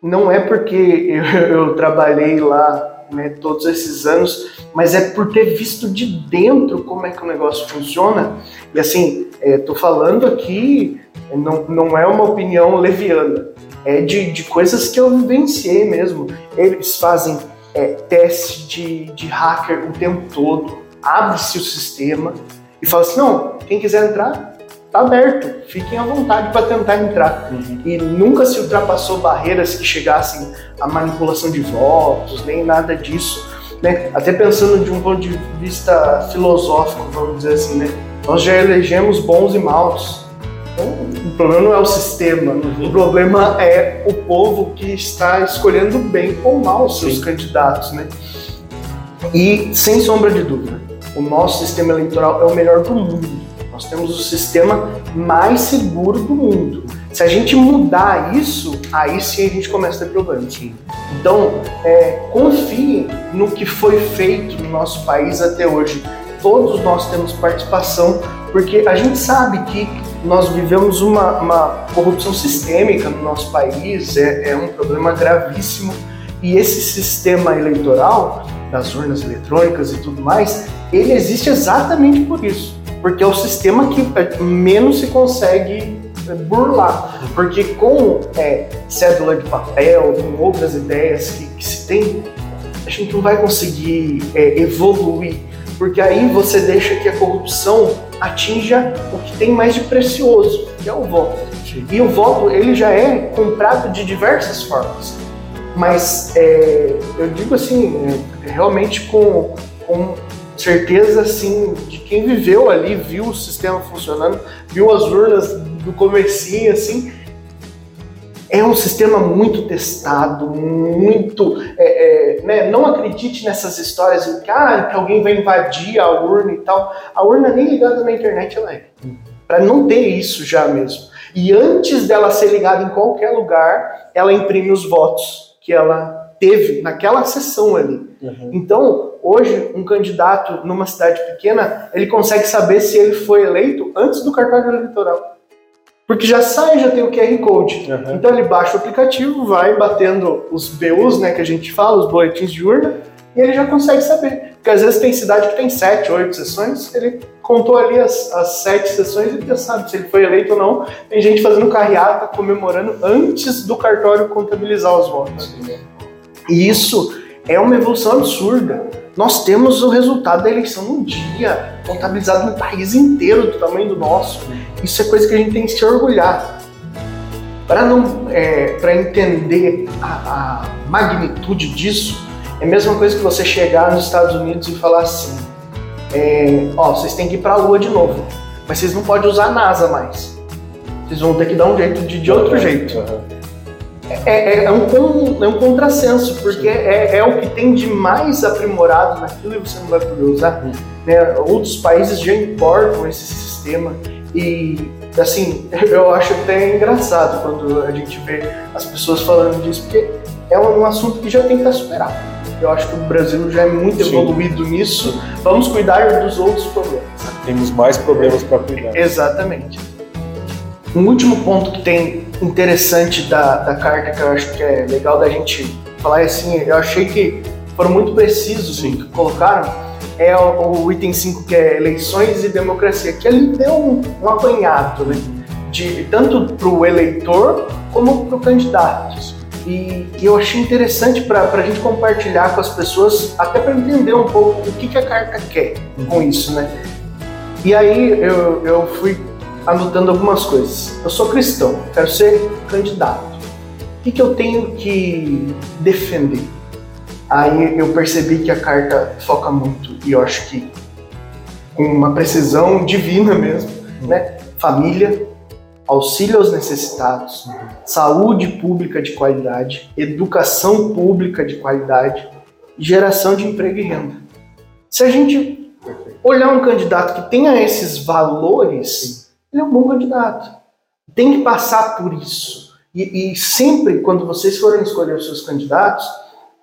não é porque eu, eu trabalhei lá né, todos esses anos, mas é por ter visto de dentro como é que o negócio funciona. E assim, estou é, falando aqui, não, não é uma opinião leviana, é de, de coisas que eu vivenciei mesmo. Eles fazem é, teste de, de hacker o tempo todo, abre-se o sistema e fala assim: não, quem quiser entrar, tá aberto, fiquem à vontade para tentar entrar. Uhum. E nunca se ultrapassou barreiras que chegassem à manipulação de votos, nem nada disso. Né? Até pensando de um ponto de vista filosófico, vamos dizer assim, né? nós já elegemos bons e maus. Então, o problema não é o sistema, uhum. o problema é o povo que está escolhendo bem ou mal os seus Sim. candidatos. Né? E, sem sombra de dúvida, o nosso sistema eleitoral é o melhor do mundo nós temos o sistema mais seguro do mundo. Se a gente mudar isso, aí sim a gente começa a ter problemas. Então, é, confie no que foi feito no nosso país até hoje. Todos nós temos participação, porque a gente sabe que nós vivemos uma, uma corrupção sistêmica no nosso país, é, é um problema gravíssimo. E esse sistema eleitoral, das urnas eletrônicas e tudo mais, ele existe exatamente por isso porque é o sistema que menos se consegue burlar. Porque com é, cédula de papel, com outras ideias que, que, se tem, a gente não vai conseguir é, evoluir. Porque aí você deixa que a corrupção atinja o que tem mais de precioso, que é o voto. E o voto ele já é comprado de diversas formas. Mas é, eu digo assim, é, realmente com, com certeza assim de quem viveu ali, viu o sistema funcionando, viu as urnas do comercinho assim. É um sistema muito testado, muito. É, é, né? Não acredite nessas histórias de ah, que alguém vai invadir a urna e tal. A urna nem ligada na internet ela é. Para não ter isso já mesmo. E antes dela ser ligada em qualquer lugar, ela imprime os votos que ela teve naquela sessão ali. Uhum. Então, hoje, um candidato numa cidade pequena, ele consegue saber se ele foi eleito antes do cartório eleitoral. Porque já sai, já tem o QR Code. Uhum. Então ele baixa o aplicativo, vai batendo os BUs, né, que a gente fala, os boletins de urna, e ele já consegue saber. Porque às vezes tem cidade que tem sete, oito sessões, ele contou ali as, as sete sessões e já sabe se ele foi eleito ou não. Tem gente fazendo carreata, comemorando antes do cartório contabilizar os votos. Uhum. E isso é uma evolução absurda. Nós temos o resultado da eleição num dia, contabilizado no país inteiro do tamanho do nosso. Isso é coisa que a gente tem que se orgulhar. Para não, é, para entender a, a magnitude disso, é a mesma coisa que você chegar nos Estados Unidos e falar assim: é, ó, vocês têm que ir para a Lua de novo, mas vocês não podem usar a NASA mais. Vocês vão ter que dar um jeito de, de outro jeito. É, é, é, um, é um contrassenso, porque é, é o que tem de mais aprimorado naquilo e você não vai poder usar. Hum. Né? Outros países já importam esse sistema e, assim, eu acho até engraçado quando a gente vê as pessoas falando disso, porque é um assunto que já tem que estar superado. Eu acho que o Brasil já é muito Sim. evoluído nisso. Vamos cuidar dos outros problemas. Temos mais problemas para cuidar. Exatamente. Um último ponto que tem interessante da, da carta que eu acho que é legal da gente falar é assim, eu achei que foram muito precisos Sim. que colocaram, é o, o, item 5 que é eleições e democracia, que ali deu um, um apanhado, né? De, tanto para o eleitor como para o candidato. E, e, eu achei interessante para a gente compartilhar com as pessoas, até para entender um pouco o que, que a carta quer com isso, né? E aí eu, eu fui anotando algumas coisas. Eu sou cristão, quero ser candidato. O que, que eu tenho que defender? Aí eu percebi que a carta foca muito, e eu acho que com uma precisão divina mesmo, né? Família, auxílio aos necessitados, saúde pública de qualidade, educação pública de qualidade, geração de emprego e renda. Se a gente olhar um candidato que tenha esses valores, ele é um bom candidato. Tem que passar por isso. E, e sempre, quando vocês forem escolher os seus candidatos,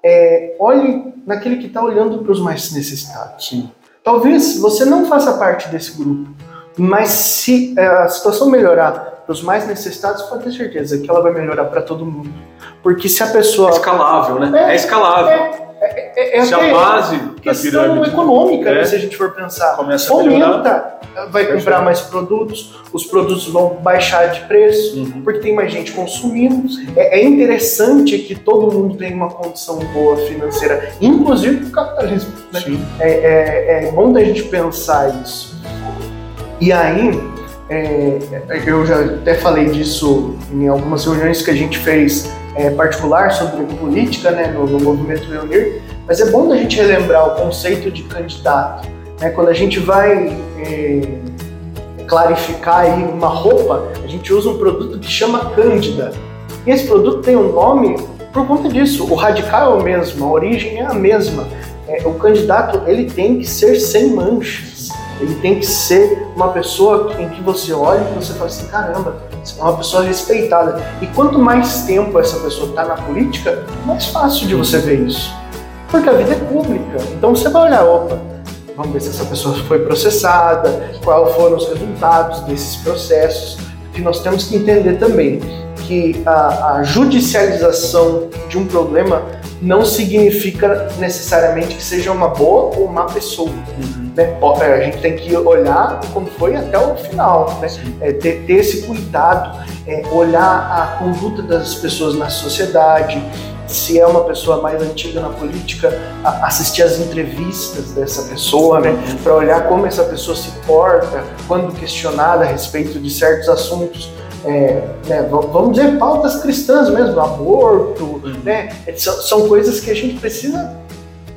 é, olhe naquele que está olhando para os mais necessitados. Sim. Talvez você não faça parte desse grupo, mas se é, a situação melhorar para os mais necessitados, pode ter certeza que ela vai melhorar para todo mundo. Porque se a pessoa. É escalável, né? É, é escalável. É, é, é, é se a base questão da pirâmide econômica, né, se a gente for pensar. Começa Aumenta, vai comprar mais produtos, os produtos vão baixar de preço, uhum. porque tem mais gente consumindo. É, é, interessante que todo mundo tenha uma condição boa financeira, inclusive o capitalismo. Né? É, é, é bom da gente pensar isso. E aí, é, eu já até falei disso em algumas reuniões que a gente fez é, particular sobre política né, no, no movimento Reunir, mas é bom a gente relembrar o conceito de candidato. Né? Quando a gente vai é, clarificar aí uma roupa, a gente usa um produto que chama Cândida. E esse produto tem um nome por conta disso. O radical é o mesmo, a origem é a mesma. É, o candidato ele tem que ser sem manchas. Ele tem que ser uma pessoa em que você olha e você fala assim, caramba, é uma pessoa respeitada. E quanto mais tempo essa pessoa está na política, mais fácil de você ver isso. Porque a vida é pública. Então você vai olhar, opa, vamos ver se essa pessoa foi processada, quais foram os resultados desses processos. Que nós temos que entender também que a, a judicialização de um problema não significa necessariamente que seja uma boa ou má pessoa. Uhum. Né? É, a gente tem que olhar como foi até o final, né? É, ter, ter, esse cuidado, é, olhar a conduta das pessoas na sociedade, se é uma pessoa mais antiga na política, assistir as entrevistas dessa pessoa, né, para olhar como essa pessoa se porta quando questionada a respeito de certos assuntos. É, né, vamos dizer, pautas cristãs mesmo, aborto, uhum. né, são, são coisas que a gente precisa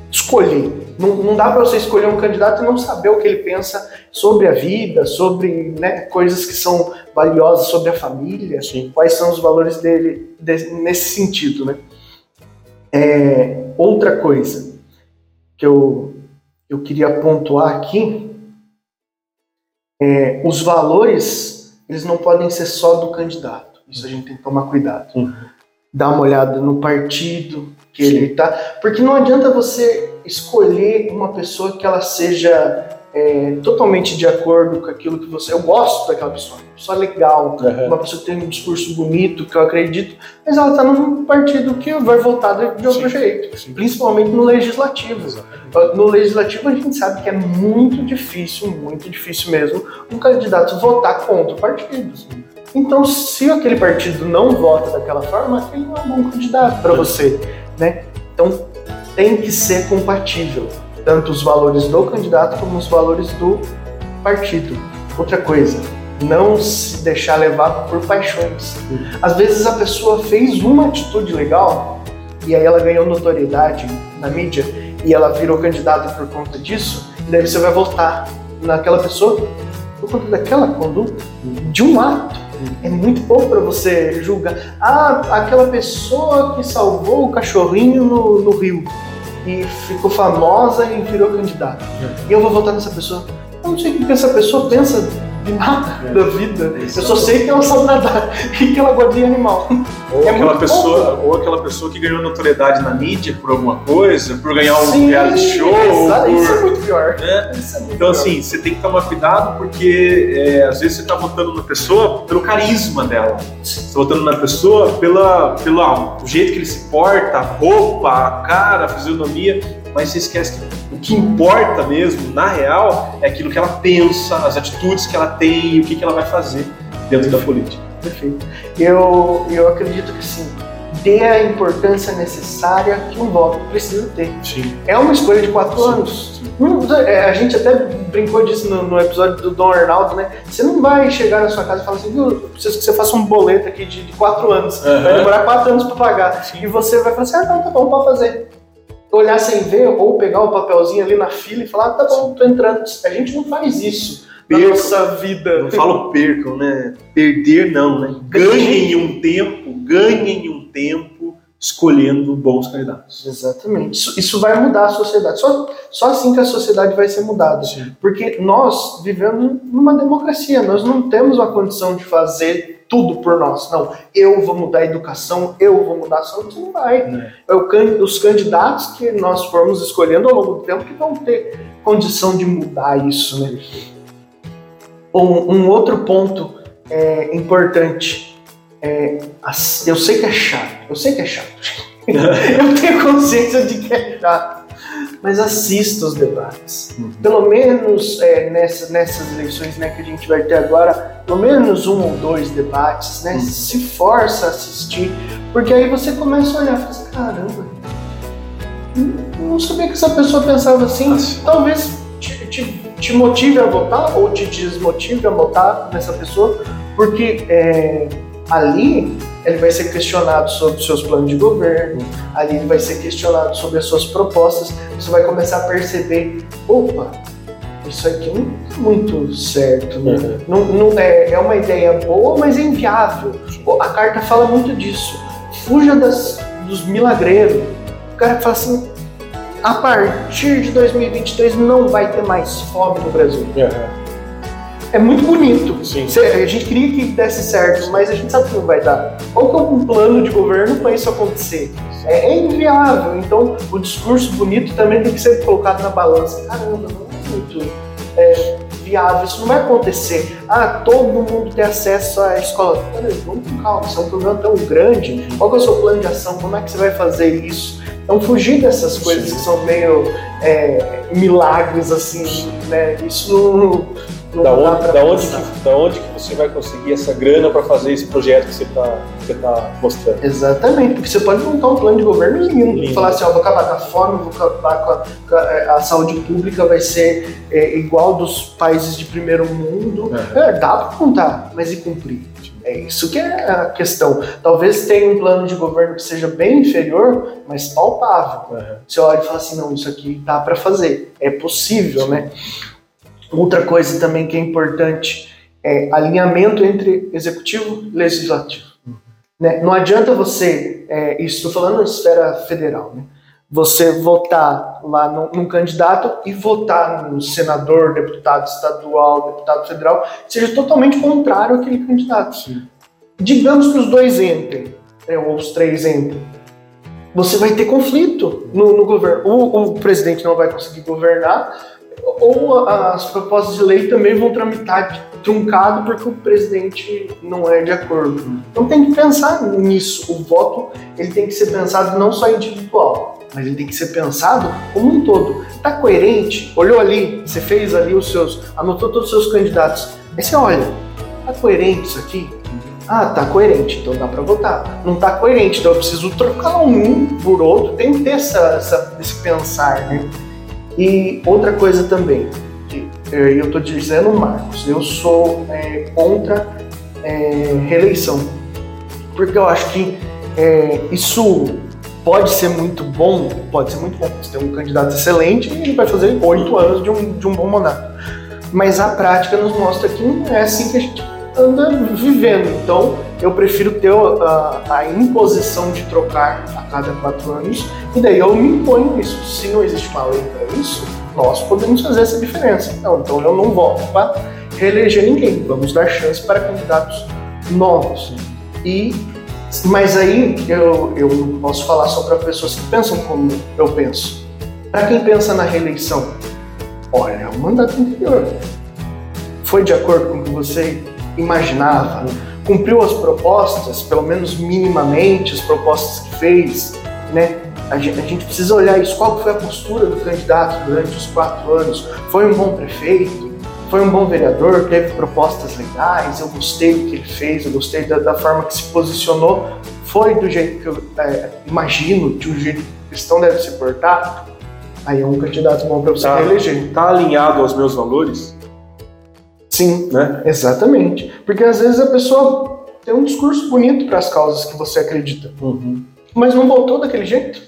escolher. Não, não dá para você escolher um candidato e não saber o que ele pensa sobre a vida, sobre né, coisas que são valiosas sobre a família, Sim. quais são os valores dele de, nesse sentido, né? É, outra coisa que eu, eu queria pontuar aqui é os valores eles não podem ser só do candidato. Isso a gente tem que tomar cuidado. Uhum. Dar uma olhada no partido que Sim. ele está, porque não adianta você escolher uma pessoa que ela seja é, totalmente de acordo com aquilo que você. Eu gosto daquela pessoa, uma pessoa legal, uhum. uma pessoa que tem um discurso bonito, que eu acredito, mas ela está num partido que vai votar de, outro Sim. jeito, Sim. principalmente no legislativo. Exatamente. No legislativo a gente sabe que é muito difícil, muito difícil mesmo, um candidato votar contra o partido. Então, se aquele partido não vota daquela forma, ele não é um bom candidato para você, né? Então, tem que ser compatível tanto os valores do candidato como os valores do partido. Outra coisa, não se deixar levar por paixões. Às vezes a pessoa fez uma atitude legal e aí ela ganhou notoriedade na mídia e ela virou candidata por conta disso, e daí você vai votar naquela pessoa por conta daquela conduta, de um ato. É muito pouco para você julgar. Ah, aquela pessoa que salvou o cachorrinho no, no rio e ficou famosa e virou candidata. É. E eu vou votar nessa pessoa. Eu não sei o que essa pessoa pensa de nada é. da vida. Eu só sei que ela sabe nadar e que ela gosta de animal. Ou, é aquela pessoa, ou aquela pessoa que ganhou notoriedade na mídia por alguma coisa, por ganhar um Sim, reality show. Essa, por, isso é muito pior. Né? É muito então, pior. assim, você tem que tomar cuidado porque é, às vezes você está votando na pessoa pelo carisma dela. Você está votando na pessoa pela, pelo ah, jeito que ele se porta, a roupa, a cara, a fisionomia mas você esquece que o que importa mesmo, na real, é aquilo que ela pensa, as atitudes que ela tem e o que, que ela vai fazer dentro da política. Perfeito. Eu, eu acredito que sim. Dê a importância necessária que um voto precisa ter. Sim. É uma escolha de quatro sim, anos. Sim. É, a gente até brincou disso no, no, episódio do Dom Arnaldo, né? Você não vai chegar na sua casa e falar assim, viu, preciso que você faça um boleto aqui de, de quatro anos. Uhum. Vai demorar quatro anos para pagar. Sim. E você vai falar assim, ah, não, tá bom, pode fazer olhar sem ver ou pegar o papelzinho ali na fila e falar, ah, tá bom, tô entrando. A gente não faz isso percam, nossa vida. Não falo percam, né? Perder não, né? Ganhem um tempo, ganhem um tempo escolhendo bons candidatos. Exatamente. Isso, isso vai mudar a sociedade. Só, só assim que a sociedade vai ser mudada. Sim. Porque nós vivemos numa democracia, nós não temos a condição de fazer tudo por nós. Não, eu vou mudar a educação, eu vou mudar a saúde, não vai. É. é o, os candidatos que nós formos escolhendo ao longo do tempo que vão ter condição de mudar isso. Né? Um, um outro ponto é, importante, é, eu sei que é chato, eu sei que é chato. eu tenho consciência de que é chato mas assista os debates. Uhum. Pelo menos é, nessa, nessas eleições né, que a gente vai ter agora, pelo menos um ou dois debates, né? Uhum. Se força a assistir, porque aí você começa a olhar e fala assim, caramba, não sabia que essa pessoa pensava assim. Talvez te, te, te, motive a votar ou te desmotive a votar nessa pessoa, porque é, ali ele vai ser questionado sobre seus planos de governo, ali ele vai ser questionado sobre as suas propostas, você vai começar a perceber, opa, isso aqui não é muito certo, né? Uhum. Não, não é, é uma ideia boa, mas é inviável. A carta fala muito disso. Fuja das, dos milagreiros. O cara fala assim, a partir de 2023 não vai ter mais fome no Brasil. Uhum é muito bonito. Sim. A gente queria que desse certo, mas a gente sabe que não vai dar. Qual que é um plano de governo para isso acontecer? É, é inviável. Então, o discurso bonito também tem que ser colocado na balança. Caramba, não é muito é, viável, isso não vai acontecer. Ah, todo mundo tem acesso à escola. Peraí, vamos com calma, isso é um problema tão grande. Qual é o seu plano de ação? Como é que você vai fazer isso? Então, fugir dessas coisas que são meio é, milagres, assim, né? Isso não da onde, da, onde que, da onde que você vai conseguir essa grana para fazer esse projeto que você está tá mostrando? Exatamente, porque você pode montar um plano de governo lindo, lindo. falar assim, ó, vou acabar com a fome, vou acabar com a, com a, é, a saúde pública, vai ser é, igual dos países de primeiro mundo. Uhum. É, dá para contar, mas e cumprir? É isso que é a questão. Talvez tenha um plano de governo que seja bem inferior, mas palpável. Uhum. Você olha e fala assim, não, isso aqui dá para fazer, é possível, Sim. né? Outra coisa também que é importante é alinhamento entre executivo e legislativo. Né? Não adianta você, é, estou falando na esfera federal, né? você votar lá num, num, candidato e votar no senador, deputado estadual, deputado federal, seja totalmente contrário àquele candidato. Sim. Digamos que os dois entrem, é, ou os três entrem. Você vai ter conflito no, no governo. O, o presidente não vai conseguir governar, ou as propostas de lei também vão tramitar truncado porque o presidente não é de acordo. Então tem que pensar nisso. O voto ele tem que ser pensado não só individual, mas ele tem que ser pensado como um todo. Tá coerente? Olhou ali, você fez ali os seus, anotou todos os seus candidatos. Aí você olha, tá coerente isso aqui? Ah, tá coerente, então dá para votar. Não tá coerente, então eu preciso trocar um por outro. Tem que ter essa, essa esse pensar, né? E outra coisa também, que eh, eu estou dizendo, Marcos, eu sou é, contra é, reeleição, porque eu acho que é, isso pode ser muito bom, pode ser muito bom. Você tem um candidato excelente e ele vai fazer oito anos de um, de um bom mandato. Mas a prática nos mostra que não é assim que a gente anda vivendo. Então, eu prefiro ter a, a, imposição de trocar a cada quatro anos e daí eu me imponho isso. Se não existe uma lei para isso, nós podemos fazer essa diferença. Não, então eu não voto para reeleger ninguém. Vamos dar chance para candidatos novos. E mas aí eu, eu posso falar só para pessoas que pensam como eu penso. Para quem pensa na reeleição, olha, o mandato anterior foi de acordo com o que você imaginava, cumpriu as propostas, pelo menos minimamente, as propostas que fez, né? A gente, a gente precisa olhar isso, qual foi a postura do candidato durante os quatro anos, foi um bom prefeito, foi um bom vereador, teve propostas legais, eu gostei do que ele fez, eu gostei da, da forma que se posicionou, foi do jeito que eu é, imagino, de um jeito que o cristão deve se portar, aí é um candidato bom para você tá, reeleger. Está alinhado aos meus valores? Sim, né? exatamente. Porque às vezes a pessoa tem um discurso bonito para as causas que você acredita, uhum. mas não voltou daquele jeito.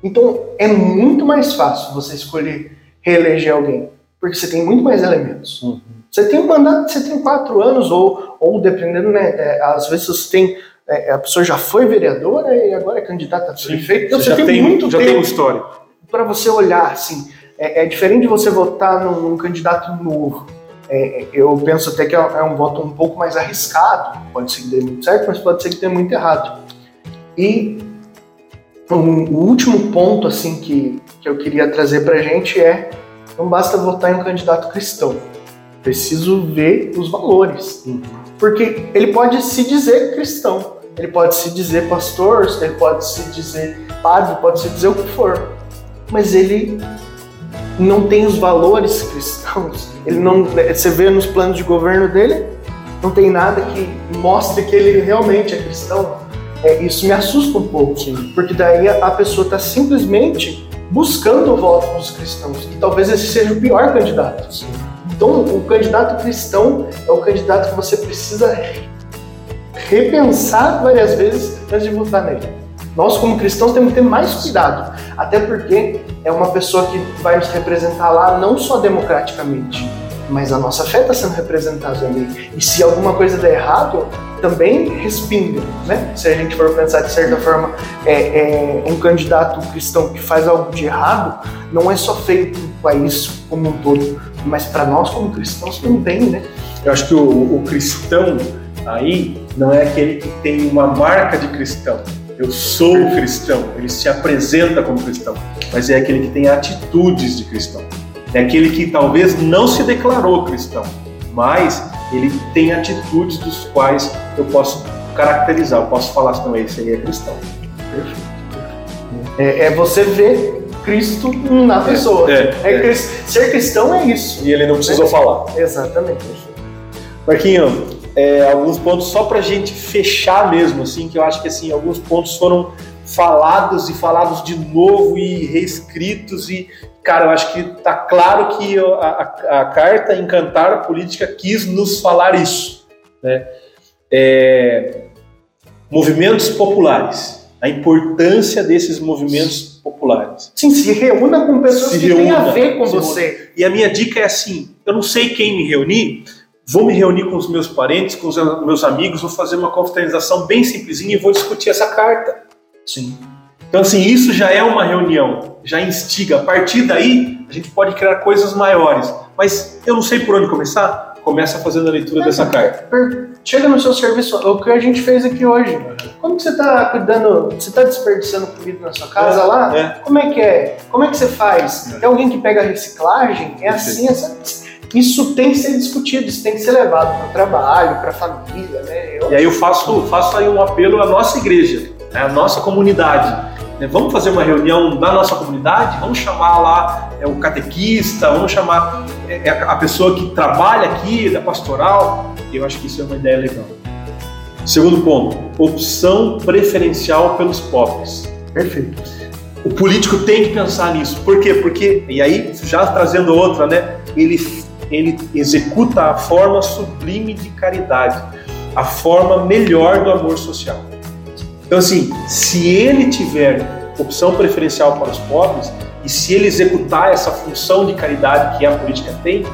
Então é muito mais fácil você escolher reeleger alguém, porque você tem muito mais elementos. Uhum. Você tem um mandato, você tem quatro anos, ou, ou dependendo, né? É, às vezes você tem. É, a pessoa já foi vereadora e agora é candidata a prefeito. Então você, você tem, tem, muito já tempo tem história. Para você olhar, assim. É, é, diferente de você votar num, num candidato novo é, eu penso até que é, é um voto um pouco mais arriscado. Pode ser que dê muito certo, mas pode ser que dê muito errado. E um, o último ponto assim que, que eu queria trazer para a gente é não basta votar em um candidato cristão. Preciso ver os valores. Porque ele pode se dizer cristão, ele pode se dizer pastor, ele pode se dizer padre, pode se dizer o que for. Mas ele não tem os valores cristãos. Ele não, você vê nos planos de governo dele, não tem nada que mostre que ele realmente é cristão. É, isso me assusta um pouco, Sim. porque daí a pessoa está simplesmente buscando o voto dos cristãos e talvez esse seja o pior candidato. Sim. Então, o candidato cristão é o candidato que você precisa repensar várias vezes antes de votar nele. Nós, como cristãos, temos que ter mais cuidado, até porque é uma pessoa que vai nos representar lá não só democraticamente, mas a nossa fé está sendo representada ali. E se alguma coisa der errado, também respinga, né? Se a gente for pensar de certa forma, é, é um candidato cristão que faz algo de errado, não é só feito para país como um todo, mas para nós como cristãos também, né? Eu acho que o, o cristão aí não é aquele que tem uma marca de cristão, eu sou cristão, ele se apresenta como cristão, mas é aquele que tem atitudes de cristão. É aquele que talvez não se declarou cristão, mas ele tem atitudes dos quais eu posso caracterizar, eu posso falar assim, não, esse aí é cristão. Perfeito. É, é você ver Cristo na pessoa. É, é, é. Ser cristão é isso. E ele não precisou falar. Exatamente. Marquinho, é, alguns pontos só para a gente fechar mesmo, assim, que eu acho que assim alguns pontos foram falados e falados de novo e reescritos e cara, eu acho que tá claro que a, a, a carta Encantar a Política quis nos falar isso, né? É, movimentos populares, a importância desses movimentos populares. Sim, se reúna com pessoas se que têm a ver com você. E a minha dica é assim: eu não sei quem me reunir, vou me reunir com os meus parentes, com os meus amigos, vou fazer uma confraternização bem simplesinha e vou discutir essa carta. Sim. Então, assim, isso já é uma reunião, já instiga. A partir daí, a gente pode criar coisas maiores. Mas eu não sei por onde começar. Começa fazendo a leitura é, dessa carta. Chega no seu serviço, o que a gente fez aqui hoje. Como que você está cuidando, você está desperdiçando comida na sua casa é, lá? É. Como é que é? Como é que você faz? Tem alguém que pega reciclagem? É assim, essa isso tem que ser discutido, isso tem que ser levado para o trabalho, para a família, né? Eu... E aí eu faço, faço aí um apelo à nossa igreja, né? à nossa comunidade. Né? Vamos fazer uma reunião na nossa comunidade, vamos chamar lá é, o catequista, vamos chamar é, é a pessoa que trabalha aqui, da pastoral. Eu acho que isso é uma ideia legal. Segundo ponto, opção preferencial pelos pobres. Perfeito. O político tem que pensar nisso. Por quê? Porque, e aí, já trazendo outra, né? Ele ele executa a forma sublime de caridade, a forma melhor do amor social. Então, assim, se ele tiver opção preferencial para os pobres e se ele executar essa função de caridade que a política tem,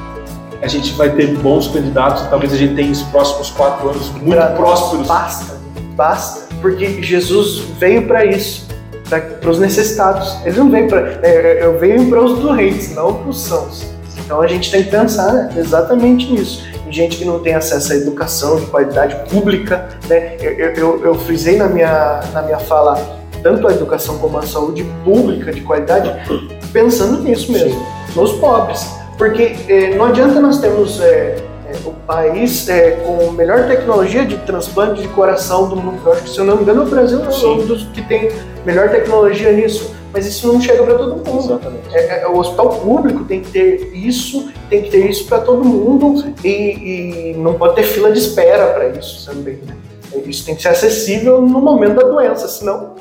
a gente vai ter bons candidatos e talvez a gente tenha nos próximos quatro anos muito pra prósperos. Basta, basta, porque Jesus veio para isso, para os necessitados. Ele não veio para. É, eu venho para os doentes, não para os sãos. Então a gente tem que pensar né, exatamente nisso. Em gente que não tem acesso à educação de qualidade pública, né? Eu, eu, eu frisei na minha, na minha fala tanto a educação como a saúde pública de qualidade, pensando nisso mesmo, nos pobres. Porque eh, não adianta nós termos eh, eh, o país com melhor tecnologia de transplante de coração do mundo. Eu acho que, se eu não me engano, o Brasil é um dos que tem melhor tecnologia nisso mas isso não chega para todo mundo. Exatamente. É, é, o hospital público tem que ter isso, tem que ter isso para todo mundo e, e, não pode ter fila de espera para isso também. Né? Isso tem que ser acessível no momento da doença, senão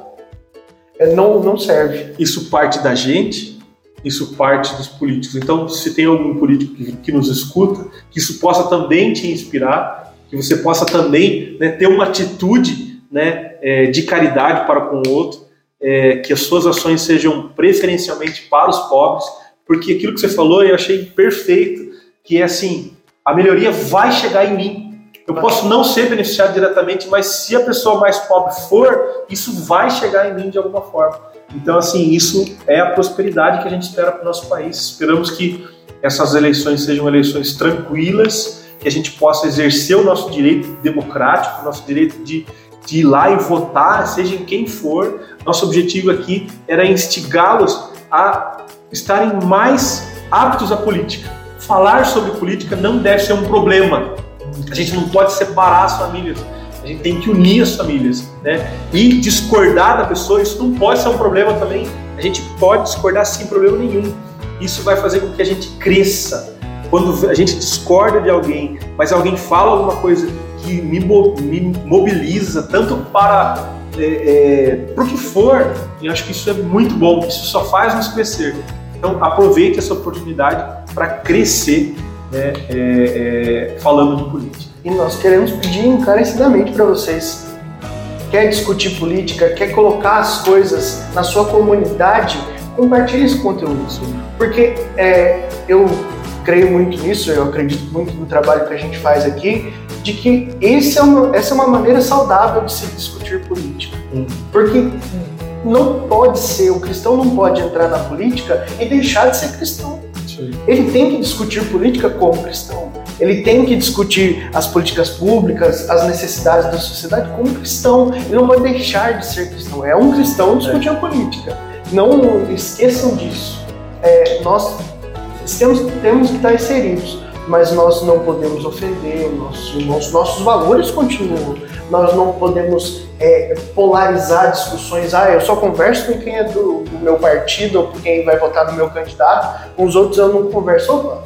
é, não, não serve. Isso parte da gente, isso parte dos políticos. Então, se tem algum político que, que nos escuta, que isso possa também te inspirar, que você possa também né, ter uma atitude né, é, de caridade para com o outro é, que as suas ações sejam preferencialmente para os pobres, porque aquilo que você falou eu achei perfeito, que é assim, a melhoria vai chegar em mim. Eu posso não ser beneficiado diretamente, mas se a pessoa mais pobre for, isso vai chegar em mim de alguma forma. Então, assim, isso é a prosperidade que a gente espera para o nosso país. Esperamos que essas eleições sejam eleições tranquilas, que a gente possa exercer o nosso direito democrático, o nosso direito de de ir lá e votar, seja em quem for. Nosso objetivo aqui era instigá-los a estarem mais aptos à política. Falar sobre política não deve ser um problema. A gente não pode separar as famílias. A gente tem que unir as famílias, né? E discordar da pessoa, isso não pode ser um problema também. A gente pode discordar sem problema nenhum. Isso vai fazer com que a gente cresça. Quando a gente discorda de alguém, mas alguém fala alguma coisa que me, me mobiliza tanto para é, é, para o que for, e acho que isso é muito bom, isso só faz nos crescer. Então aproveite essa oportunidade para crescer né, é, é, falando de política. E nós queremos pedir encarecidamente para vocês. Quer discutir política, quer colocar as coisas na sua comunidade, compartilhe esse conteúdo. Porque é, eu creio muito nisso, eu acredito muito no trabalho que a gente faz aqui, de que esse é uma, essa é uma maneira saudável de se discutir política. Hum. Porque não pode ser, o cristão não pode entrar na política e deixar de ser cristão. Sim. Ele tem que discutir política como cristão. Ele tem que discutir as políticas públicas, as necessidades da sociedade como cristão. Ele não pode deixar de ser cristão. É um cristão discutir é. a política. Não esqueçam disso. É, nós temos, temos que estar inseridos, mas nós não podemos ofender, nossos, nossos valores continuam. Nós não podemos é, polarizar discussões. Ah, eu só converso com quem é do, do, meu partido ou com quem vai votar no meu candidato, com os outros eu não converso. Opa,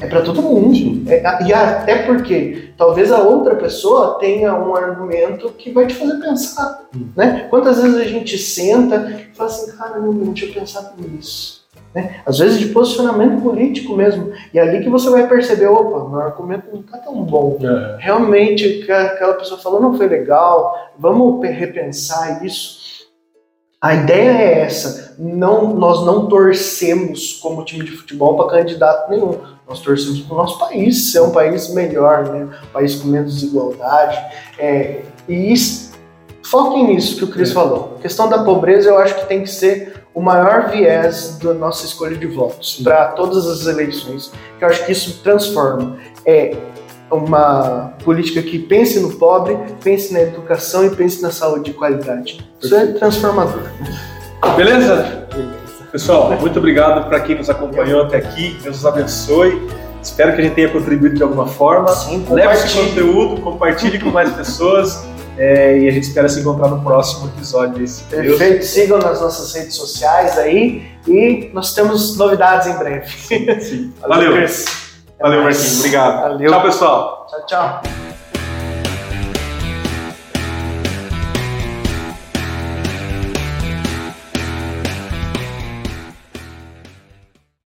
é para todo mundo. É, e até porque talvez a outra pessoa tenha um argumento que vai te fazer pensar. Hum. Né? Quantas vezes a gente senta e fala assim, cara, não, não tinha pensado nisso. Né? Às vezes de posicionamento político mesmo. E é ali que você vai perceber, opa, meu argumento não está tão bom. É. Realmente, aquela pessoa falou não foi legal, vamos repensar isso. A ideia é essa. Não, nós não torcemos como time de futebol para candidato nenhum. Nós torcemos para o nosso país ser um país melhor, né? um país com menos desigualdade. É, e isso, foquem nisso que o Cris é. falou. A questão da pobreza eu acho que tem que ser o maior viés da nossa escolha de votos para todas as eleições, que eu acho que isso transforma. É uma política que pense no pobre, pense na educação e pense na saúde de qualidade. Isso é transformador. Beleza? Pessoal, muito obrigado para quem nos acompanhou até aqui. Deus nos abençoe. Espero que a gente tenha contribuído de alguma forma. Sim, Leve esse conteúdo, compartilhe com mais pessoas. É, e a gente espera se encontrar no próximo episódio. Perfeito. Deus. Sigam nas nossas redes sociais aí e nós temos novidades em breve. Sim. Valeu. Valeu, Valeu Marquinhos. Obrigado. Valeu. Tchau, pessoal. Tchau, tchau.